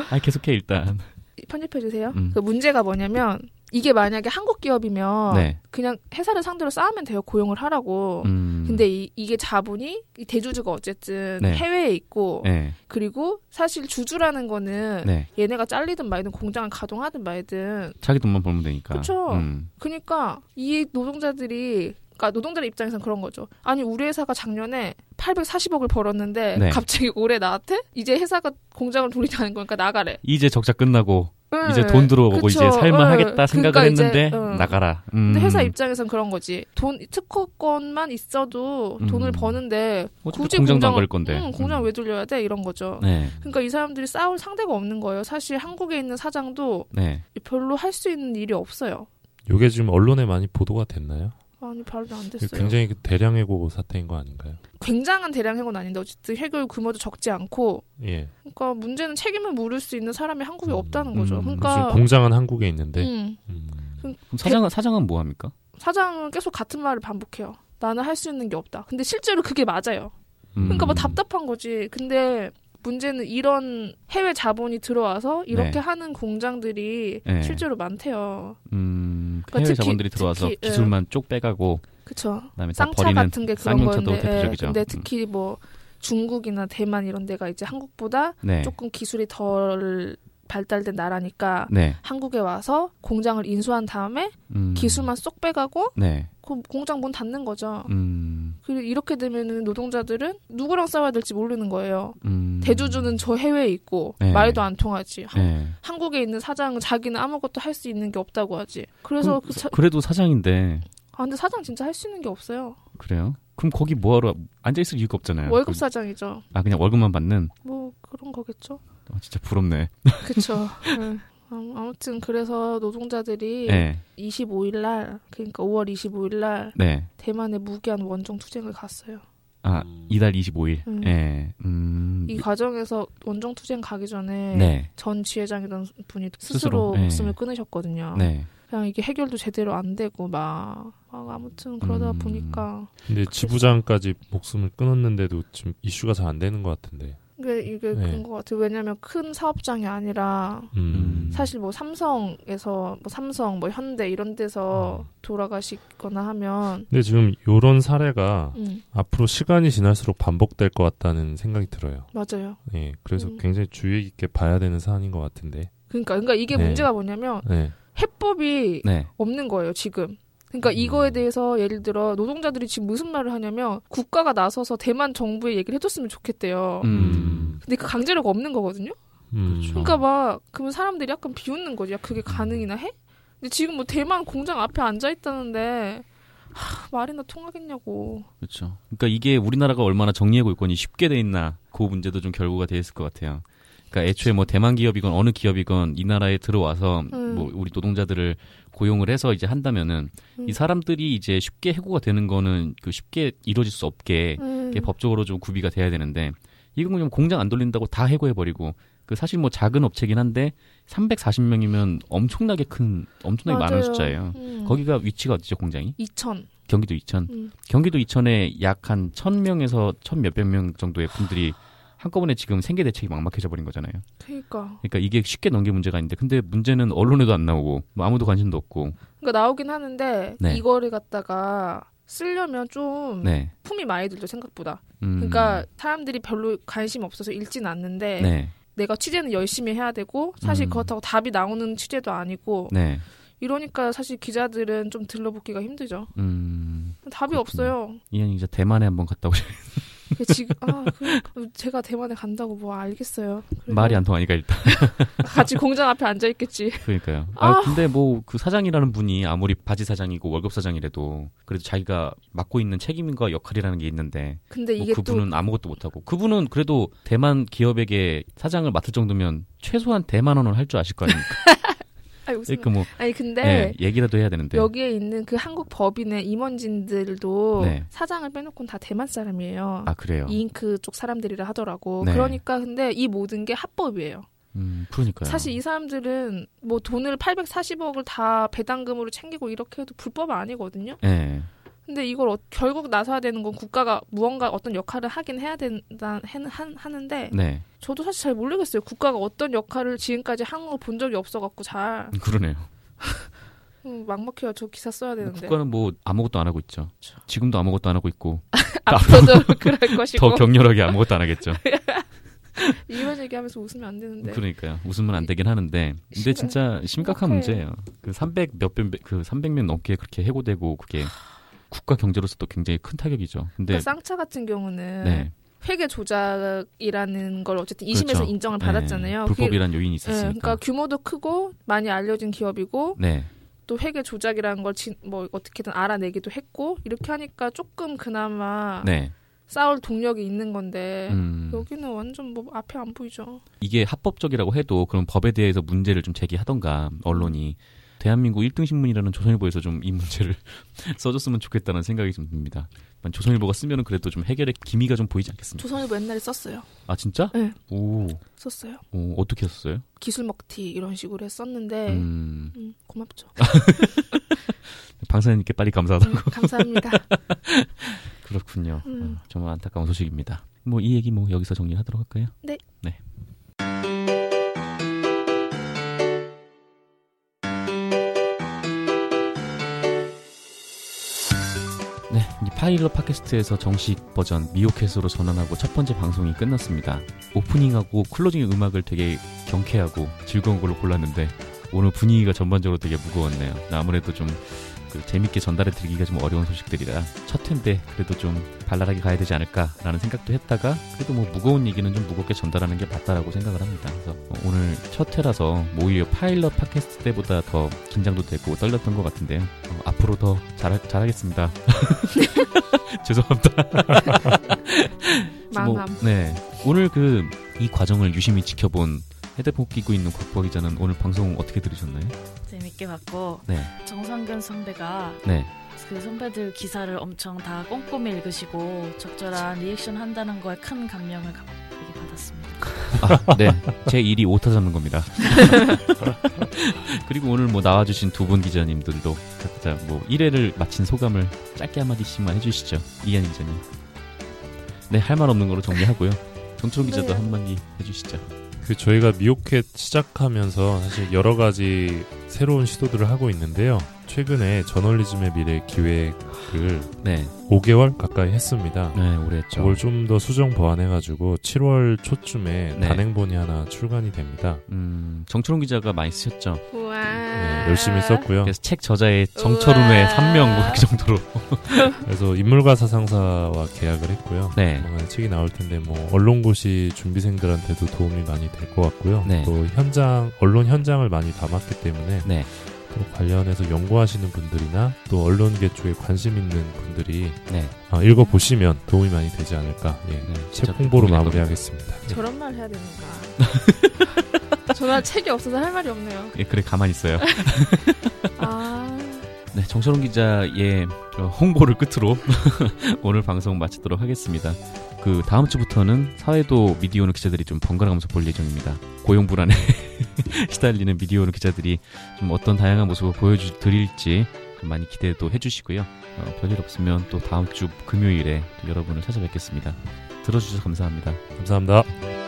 [SPEAKER 1] 아, 계속해, 일단.
[SPEAKER 3] 편집해 주세요.
[SPEAKER 1] 음.
[SPEAKER 3] 그 문제가 뭐냐면 이게 만약에 한국 기업이면
[SPEAKER 1] 네.
[SPEAKER 3] 그냥 회사를 상대로 싸우면 돼요. 고용을 하라고.
[SPEAKER 1] 음.
[SPEAKER 3] 근데 이, 이게 자본이 이 대주주가 어쨌든
[SPEAKER 1] 네.
[SPEAKER 3] 해외에 있고
[SPEAKER 1] 네.
[SPEAKER 3] 그리고 사실 주주라는 거는
[SPEAKER 1] 네.
[SPEAKER 3] 얘네가 잘리든 말든 공장을 가동하든 말든
[SPEAKER 1] 자기 돈만 벌면 되니까.
[SPEAKER 3] 그쵸.
[SPEAKER 1] 음.
[SPEAKER 3] 그러니까 이 노동자들이 그러니까 노동자의 입장에서는 그런 거죠. 아니 우리 회사가 작년에 840억을 벌었는데
[SPEAKER 1] 네.
[SPEAKER 3] 갑자기 올해 나한테 이제 회사가 공장을 돌리자는 거니까 나가래.
[SPEAKER 1] 이제 적자 끝나고
[SPEAKER 3] 응,
[SPEAKER 1] 이제 돈 들어오고
[SPEAKER 3] 그쵸.
[SPEAKER 1] 이제 살만
[SPEAKER 3] 응.
[SPEAKER 1] 하겠다 생각을
[SPEAKER 3] 그러니까 이제,
[SPEAKER 1] 했는데
[SPEAKER 3] 응.
[SPEAKER 1] 나가라. 음.
[SPEAKER 3] 근데 회사 입장에선 그런 거지. 돈 특허권만 있어도 돈을
[SPEAKER 1] 음.
[SPEAKER 3] 버는데 굳이 공장을-
[SPEAKER 1] 걸 건데.
[SPEAKER 3] 응, 공장
[SPEAKER 1] 음.
[SPEAKER 3] 왜 돌려야 돼 이런 거죠.
[SPEAKER 1] 네.
[SPEAKER 3] 그러니까 이 사람들이 싸울 상대가 없는 거예요. 사실 한국에 있는 사장도
[SPEAKER 1] 네.
[SPEAKER 3] 별로 할 수 있는 일이 없어요.
[SPEAKER 2] 요게 지금 언론에 많이 보도가 됐나요?
[SPEAKER 3] 아니 별로 안 됐어요.
[SPEAKER 2] 굉장히 그 대량 해고 사태인 거 아닌가요?
[SPEAKER 3] 굉장한 대량 해고는 아닌데 어쨌든 해고 규모도 적지 않고
[SPEAKER 2] 예.
[SPEAKER 3] 그러니까 문제는 책임을 물을 수 있는 사람이 한국에
[SPEAKER 2] 음,
[SPEAKER 3] 없다는
[SPEAKER 1] 음,
[SPEAKER 3] 거죠.
[SPEAKER 2] 지금
[SPEAKER 3] 그러니까
[SPEAKER 2] 공장은 한국에 있는데
[SPEAKER 3] 음,
[SPEAKER 2] 음.
[SPEAKER 1] 그럼 사장은 사장은 뭐 합니까?
[SPEAKER 3] 사장은 계속 같은 말을 반복해요. 나는 할 수 있는 게 없다. 근데 실제로 그게 맞아요.
[SPEAKER 1] 음.
[SPEAKER 3] 그러니까 뭐 답답한 거지. 근데 문제는 이런 해외 자본이 들어와서 이렇게
[SPEAKER 1] 네.
[SPEAKER 3] 하는 공장들이
[SPEAKER 1] 네.
[SPEAKER 3] 실제로 많대요.
[SPEAKER 1] 음,
[SPEAKER 3] 그러니까
[SPEAKER 1] 해외
[SPEAKER 3] 특히-
[SPEAKER 1] 자본들이 들어와서
[SPEAKER 3] 특히, 예.
[SPEAKER 1] 기술만 쪽 빼가고
[SPEAKER 3] 그쵸.
[SPEAKER 1] 그다음에 다
[SPEAKER 3] 쌍차 같은 게 그런 건데. 예,
[SPEAKER 1] 대표적이죠.
[SPEAKER 3] 근데
[SPEAKER 1] 음.
[SPEAKER 3] 특히 뭐 중국이나 대만 이런 데가 이제 한국보다
[SPEAKER 1] 네.
[SPEAKER 3] 조금 기술이 덜 발달된 나라니까
[SPEAKER 1] 네.
[SPEAKER 3] 한국에 와서 공장을 인수한 다음에
[SPEAKER 1] 음.
[SPEAKER 3] 기술만 쏙 빼가고
[SPEAKER 1] 네.
[SPEAKER 3] 그 공장 문 닫는 거죠.
[SPEAKER 1] 음.
[SPEAKER 3] 그리고 이렇게 되면은 노동자들은 누구랑 싸워야 될지 모르는 거예요.
[SPEAKER 1] 음.
[SPEAKER 3] 대주주는 저 해외에 있고
[SPEAKER 1] 네.
[SPEAKER 3] 말도 안 통하지. 한,
[SPEAKER 1] 네.
[SPEAKER 3] 한국에 있는 사장은 자기는 아무것도 할 수 있는 게 없다고 하지. 그래서
[SPEAKER 1] 그
[SPEAKER 3] 차,
[SPEAKER 1] 그래도 사장인데
[SPEAKER 3] 아 근데 사장 진짜 할 수 있는 게 없어요.
[SPEAKER 1] 그래요? 그럼 거기 뭐하러 앉아 있을 이유가 없잖아요.
[SPEAKER 3] 월급
[SPEAKER 1] 그-
[SPEAKER 3] 사장이죠.
[SPEAKER 1] 아 그냥 월급만 받는.
[SPEAKER 3] 뭐 그런 거겠죠.
[SPEAKER 1] 아, 진짜 부럽네.
[SPEAKER 3] 네. 음, 아무튼 그래서 노동자들이
[SPEAKER 1] 네.
[SPEAKER 3] 25일 날 그러니까 5월 25일 날
[SPEAKER 1] 네.
[SPEAKER 3] 대만에 무기한 원정 투쟁을 갔어요.
[SPEAKER 1] 아 이달 25일.
[SPEAKER 3] 음.
[SPEAKER 1] 네. 음.
[SPEAKER 3] 이 과정에서 원정 투쟁 가기 전에
[SPEAKER 1] 네.
[SPEAKER 3] 전 지회장이던 분이 스스로,
[SPEAKER 1] 스스로, 네.
[SPEAKER 3] 목숨을 끊으셨거든요.
[SPEAKER 1] 네.
[SPEAKER 3] 그냥 이게 해결도 제대로 안 되고 막, 막 아무튼 그러다
[SPEAKER 1] 음.
[SPEAKER 3] 보니까
[SPEAKER 2] 근데 지부장까지 목숨을 끊었는데도 지금 이슈가 잘 안 되는 것 같은데.
[SPEAKER 3] 이게 이게
[SPEAKER 2] 네.
[SPEAKER 3] 그런 것 같아요. 왜냐하면 큰 사업장이 아니라
[SPEAKER 2] 음.
[SPEAKER 3] 사실 뭐 삼성에서 뭐 삼성 뭐 현대 이런 데서
[SPEAKER 2] 음.
[SPEAKER 3] 돌아가시거나 하면
[SPEAKER 2] 근데 지금 요런 사례가
[SPEAKER 3] 음,
[SPEAKER 2] 앞으로 시간이 지날수록 반복될 것 같다는 생각이 들어요.
[SPEAKER 3] 맞아요.
[SPEAKER 2] 예. 그래서
[SPEAKER 3] 음.
[SPEAKER 2] 굉장히 주의 깊게 봐야 되는 사안인 것 같은데.
[SPEAKER 3] 그러니까 그러니까 이게
[SPEAKER 2] 네.
[SPEAKER 3] 문제가 뭐냐면
[SPEAKER 2] 네.
[SPEAKER 3] 해법이
[SPEAKER 1] 네.
[SPEAKER 3] 없는 거예요 지금. 그러니까
[SPEAKER 2] 음.
[SPEAKER 3] 이거에 대해서 예를 들어 노동자들이 지금 무슨 말을 하냐면 국가가 나서서 대만 정부에 얘기를 해줬으면 좋겠대요.
[SPEAKER 1] 음.
[SPEAKER 3] 근데 그 강제력 없는 거거든요.
[SPEAKER 2] 음.
[SPEAKER 1] 그렇죠.
[SPEAKER 3] 그러니까 막 그러면 사람들이 약간 비웃는 거지. 야 그게 가능이나 해? 근데 지금 뭐 대만 공장 앞에 앉아 있다는데 하, 말이나 통하겠냐고.
[SPEAKER 1] 그렇죠. 그러니까 이게 우리나라가 얼마나 정리해고 있건이 쉽게 돼 있나 그 문제도 좀 결부가 돼 있을 것 같아요. 그러니까 애초에 뭐 대만 기업이건 어느 기업이건 이 나라에 들어와서
[SPEAKER 3] 음.
[SPEAKER 1] 뭐 우리 노동자들을 고용을 해서 이제 한다면은
[SPEAKER 3] 음.
[SPEAKER 1] 이 사람들이 이제 쉽게 해고가 되는 거는 그 쉽게 이루어질 수 없게
[SPEAKER 3] 음.
[SPEAKER 1] 법적으로 좀 구비가 돼야 되는데 이건 그냥 공장 안 돌린다고 다 해고해 버리고 그 사실 뭐 작은 업체긴 한데 340명이면 엄청나게 큰 엄청나게 많은
[SPEAKER 3] 맞아요.
[SPEAKER 1] 숫자예요.
[SPEAKER 3] 음.
[SPEAKER 1] 거기가 위치가 어디죠 공장이?
[SPEAKER 3] 2천.
[SPEAKER 1] 경기도 이천.
[SPEAKER 3] 음.
[SPEAKER 1] 경기도 이천에 약 한 천 명에서 천 몇백 명 정도의 분들이 한꺼번에 지금 생계 대책이 막막해져 버린 거잖아요.
[SPEAKER 3] 그러니까.
[SPEAKER 1] 그러니까 이게 쉽게 넘길 문제가 아닌데 근데 문제는 언론에도 안 나오고 뭐 아무도 관심도 없고.
[SPEAKER 3] 그러니까 나오긴 하는데
[SPEAKER 1] 네.
[SPEAKER 3] 이거를 갖다가 쓰려면 좀
[SPEAKER 1] 네.
[SPEAKER 3] 품이 많이 들죠 생각보다.
[SPEAKER 1] 음.
[SPEAKER 3] 그러니까 사람들이 별로 관심 없어서 읽진 않는데
[SPEAKER 1] 네.
[SPEAKER 3] 내가 취재는 열심히 해야 되고 사실
[SPEAKER 1] 음.
[SPEAKER 3] 그렇다고 답이 나오는 취재도 아니고
[SPEAKER 1] 네.
[SPEAKER 3] 이러니까 사실 기자들은 좀 들러붙기가 힘들죠.
[SPEAKER 1] 음.
[SPEAKER 3] 답이
[SPEAKER 1] 그렇군요.
[SPEAKER 3] 없어요.
[SPEAKER 1] 이현이 기자 대만에 한번 갔다 오셔.
[SPEAKER 3] 근데 지금 아 그, 제가 대만에 간다고 뭐 알겠어요. 그래도
[SPEAKER 1] 말이 안 통하니까 일단.
[SPEAKER 3] 같이 공장 앞에 앉아 있겠지.
[SPEAKER 1] 그러니까요. 아,
[SPEAKER 3] 아.
[SPEAKER 1] 근데 뭐 그 사장이라는 분이 아무리 바지 사장이고 월급 사장이라도 그래도 자기가 맡고 있는 책임과 역할이라는 게 있는데
[SPEAKER 3] 근데
[SPEAKER 1] 뭐
[SPEAKER 3] 이게
[SPEAKER 1] 그분은 아무것도 못 하고 그분은 그래도 대만 기업에게 사장을 맡을 정도면 최소한 대만어는 할줄 아실 거 아닙니까?
[SPEAKER 3] 또 아니,
[SPEAKER 1] 그러니까 뭐
[SPEAKER 3] 아니 근데
[SPEAKER 1] 예, 얘기라도 해야 되는데.
[SPEAKER 3] 여기에 있는 그 한국 법인의 임원진들도
[SPEAKER 1] 네.
[SPEAKER 3] 사장을 빼놓고는 다 대만 사람이에요.
[SPEAKER 1] 아 그래요.
[SPEAKER 3] 이잉크 쪽 사람들이라 하더라고.
[SPEAKER 1] 네.
[SPEAKER 3] 그러니까 근데 이 모든 게 합법이에요.
[SPEAKER 1] 음, 그러니까요.
[SPEAKER 3] 사실 이 사람들은 뭐 돈을 840억을 다 배당금으로 챙기고 이렇게 해도 불법 아니거든요.
[SPEAKER 1] 예.
[SPEAKER 3] 근데 이걸 어- 결국 나서야 되는 건 국가가 무언가 어떤 역할을 하긴 해야 된다 해- 한- 하는데
[SPEAKER 1] 네.
[SPEAKER 3] 저도 사실 잘 모르겠어요. 국가가 어떤 역할을 지금까지 한 거 본 적이 없어갖고 잘.
[SPEAKER 1] 그러네요.
[SPEAKER 3] 음, 막막해요. 저 기사 써야
[SPEAKER 1] 뭐
[SPEAKER 3] 되는데.
[SPEAKER 1] 국가는 뭐 아무것도 안 하고 있죠.
[SPEAKER 3] 그렇죠.
[SPEAKER 1] 지금도 아무것도 안 하고 있고
[SPEAKER 3] 앞으로도 그럴 것이고.
[SPEAKER 1] 더 격렬하게 아무것도 안 하겠죠.
[SPEAKER 3] 이런 얘기하면서 웃으면 안 되는데.
[SPEAKER 1] 그러니까요. 웃으면 안 되긴 하는데 근데 진짜 심각한. 문제예요. 그 300 몇백 그 300명 넘게 그렇게 해고되고 그게 국가 경제로서도 굉장히 큰 타격이죠. 근데
[SPEAKER 3] 그러니까 쌍차 같은 경우는
[SPEAKER 1] 네.
[SPEAKER 3] 회계 조작이라는 걸 어쨌든 2심에서
[SPEAKER 1] 그렇죠.
[SPEAKER 3] 인정을
[SPEAKER 1] 네.
[SPEAKER 3] 받았잖아요. 그게-
[SPEAKER 1] 불법이란 요인이
[SPEAKER 3] 네,
[SPEAKER 1] 있었으니까.
[SPEAKER 3] 그러니까 규모도 크고 많이 알려진 기업이고
[SPEAKER 1] 네.
[SPEAKER 3] 또 회계 조작이라는 걸 뭐 어떻게든 알아내기도 했고 이렇게 하니까 조금 그나마
[SPEAKER 1] 네.
[SPEAKER 3] 싸울 동력이 있는 건데
[SPEAKER 1] 음.
[SPEAKER 3] 여기는 완전 뭐 앞에 안 보이죠.
[SPEAKER 1] 이게 합법적이라고 해도 그런 법에 대해서 문제를 좀 제기하던가 언론이 대한민국 1등 신문이라는 조선일보에서 좀 이 문제를 써줬으면 좋겠다는 생각이 좀 듭니다. 조선일보가 쓰면은 그래도 좀 해결의 기미가 좀 보이지 않겠습니까?
[SPEAKER 3] 조선일보 옛날에 썼어요.
[SPEAKER 1] 아 진짜?
[SPEAKER 3] 네.
[SPEAKER 1] 오,
[SPEAKER 3] 썼어요.
[SPEAKER 1] 오 어떻게 했었어요?
[SPEAKER 3] 기술 먹튀 이런 식으로 했었는데
[SPEAKER 1] 음,
[SPEAKER 3] 음, 고맙죠.
[SPEAKER 1] 방사님께 빨리 감사하다.
[SPEAKER 3] 음, 감사합니다.
[SPEAKER 1] 그렇군요.
[SPEAKER 3] 음.
[SPEAKER 1] 어, 정말 안타까운 소식입니다. 뭐 이 얘기 뭐 여기서 정리하도록 할까요?
[SPEAKER 3] 네.
[SPEAKER 1] 네. 파일럿 팟캐스트에서 정식 버전 미오캣으로 전환하고 첫 번째 방송이 끝났습니다. 오프닝하고 클로징 음악을 되게 경쾌하고 즐거운 걸로 골랐는데 오늘 분위기가 전반적으로 되게 무거웠네요. 아무래도 좀 그 재밌게 전달해 드리기가 좀 어려운 소식들이라 첫 회인데 그래도 좀 발랄하게 가야 되지 않을까라는 생각도 했다가 그래도 뭐 무거운 얘기는 좀 무겁게 전달하는 게 맞다라고 생각을 합니다. 그래서 어, 오늘 첫 회라서 뭐 오히려 파일럿 팟캐스트 때보다 더 긴장도 되고 떨렸던 것 같은데요. 어, 앞으로 더 잘, 잘하겠습니다. 죄송합니다. 뭐. 네. 오늘 그 이 과정을 유심히 지켜본 헤드폰 끼고 있는 곽보 기자는 오늘 방송 어떻게 들으셨나요?
[SPEAKER 4] 재밌게 봤고
[SPEAKER 1] 네.
[SPEAKER 4] 정상근 선배가
[SPEAKER 1] 네.
[SPEAKER 4] 그 선배들 기사를 엄청 다 꼼꼼히 읽으시고 적절한 리액션 한다는 거에 큰 감명을 받았습니다.
[SPEAKER 1] 아, 네. 제 일이 오타 잡는 겁니다. 그리고 오늘 뭐 나와주신 두 분 기자님들도 각자 뭐 1회를 마친 소감을 짧게 한마디씩만 해주시죠. 이한희 기자님. 네, 할 말 없는 거로 정리하고요. 정철훈 기자도
[SPEAKER 3] 네.
[SPEAKER 1] 한마디 해주시죠.
[SPEAKER 2] 그 저희가 미오캣 시작하면서 사실 여러 가지 새로운 시도들을 하고 있는데요. 최근에 저널리즘의 미래 기획을
[SPEAKER 1] 네.
[SPEAKER 2] 5개월 가까이 했습니다.
[SPEAKER 1] 네, 오래 했죠.
[SPEAKER 2] 그걸 좀 더 수정 보완해가지고 7월 초쯤에
[SPEAKER 1] 네.
[SPEAKER 2] 단행본이 하나 출간이 됩니다.
[SPEAKER 1] 음, 정철훈 기자가 많이 쓰셨죠.
[SPEAKER 3] 우와.
[SPEAKER 2] 네, 열심히 썼고요.
[SPEAKER 1] 그래서 책 저자의 정철훈의
[SPEAKER 3] 우와.
[SPEAKER 1] 3명 뭐 그 정도로.
[SPEAKER 2] 그래서 인물가사 상사와 계약을 했고요.
[SPEAKER 1] 네.
[SPEAKER 2] 책이 나올 텐데 뭐 언론고시 준비생들한테도 도움이 많이 될 것 같고요.
[SPEAKER 1] 네.
[SPEAKER 2] 또 현장 언론 현장을 많이 담았기 때문에
[SPEAKER 1] 네.
[SPEAKER 2] 또 관련해서 연구하시는 분들이나 또 언론계 쪽에 관심 있는 분들이
[SPEAKER 1] 네.
[SPEAKER 2] 아, 읽어 보시면 도움이 많이 되지 않을까. 예.
[SPEAKER 1] 네,
[SPEAKER 2] 책 홍보로 마무리하겠습니다. 예.
[SPEAKER 3] 저런 말 해야 되는가. 저는 책이 없어서 할 말이 없네요.
[SPEAKER 1] 예, 그래, 가만히 있어요.
[SPEAKER 3] 아,
[SPEAKER 1] 네, 정철훈 기자의 어, 홍보를 끝으로 오늘 방송 마치도록 하겠습니다. 그 다음 주부터는 사회도 미디어오는 기자들이 좀 번갈아가면서 볼 예정입니다. 고용 불안에 시달리는 미디어오는 기자들이 좀 어떤 다양한 모습을 보여드릴지 좀 많이 기대도 해주시고요. 어, 별일 없으면 또 다음 주 금요일에 또 여러분을 찾아뵙겠습니다. 들어주셔서 감사합니다.
[SPEAKER 2] 감사합니다.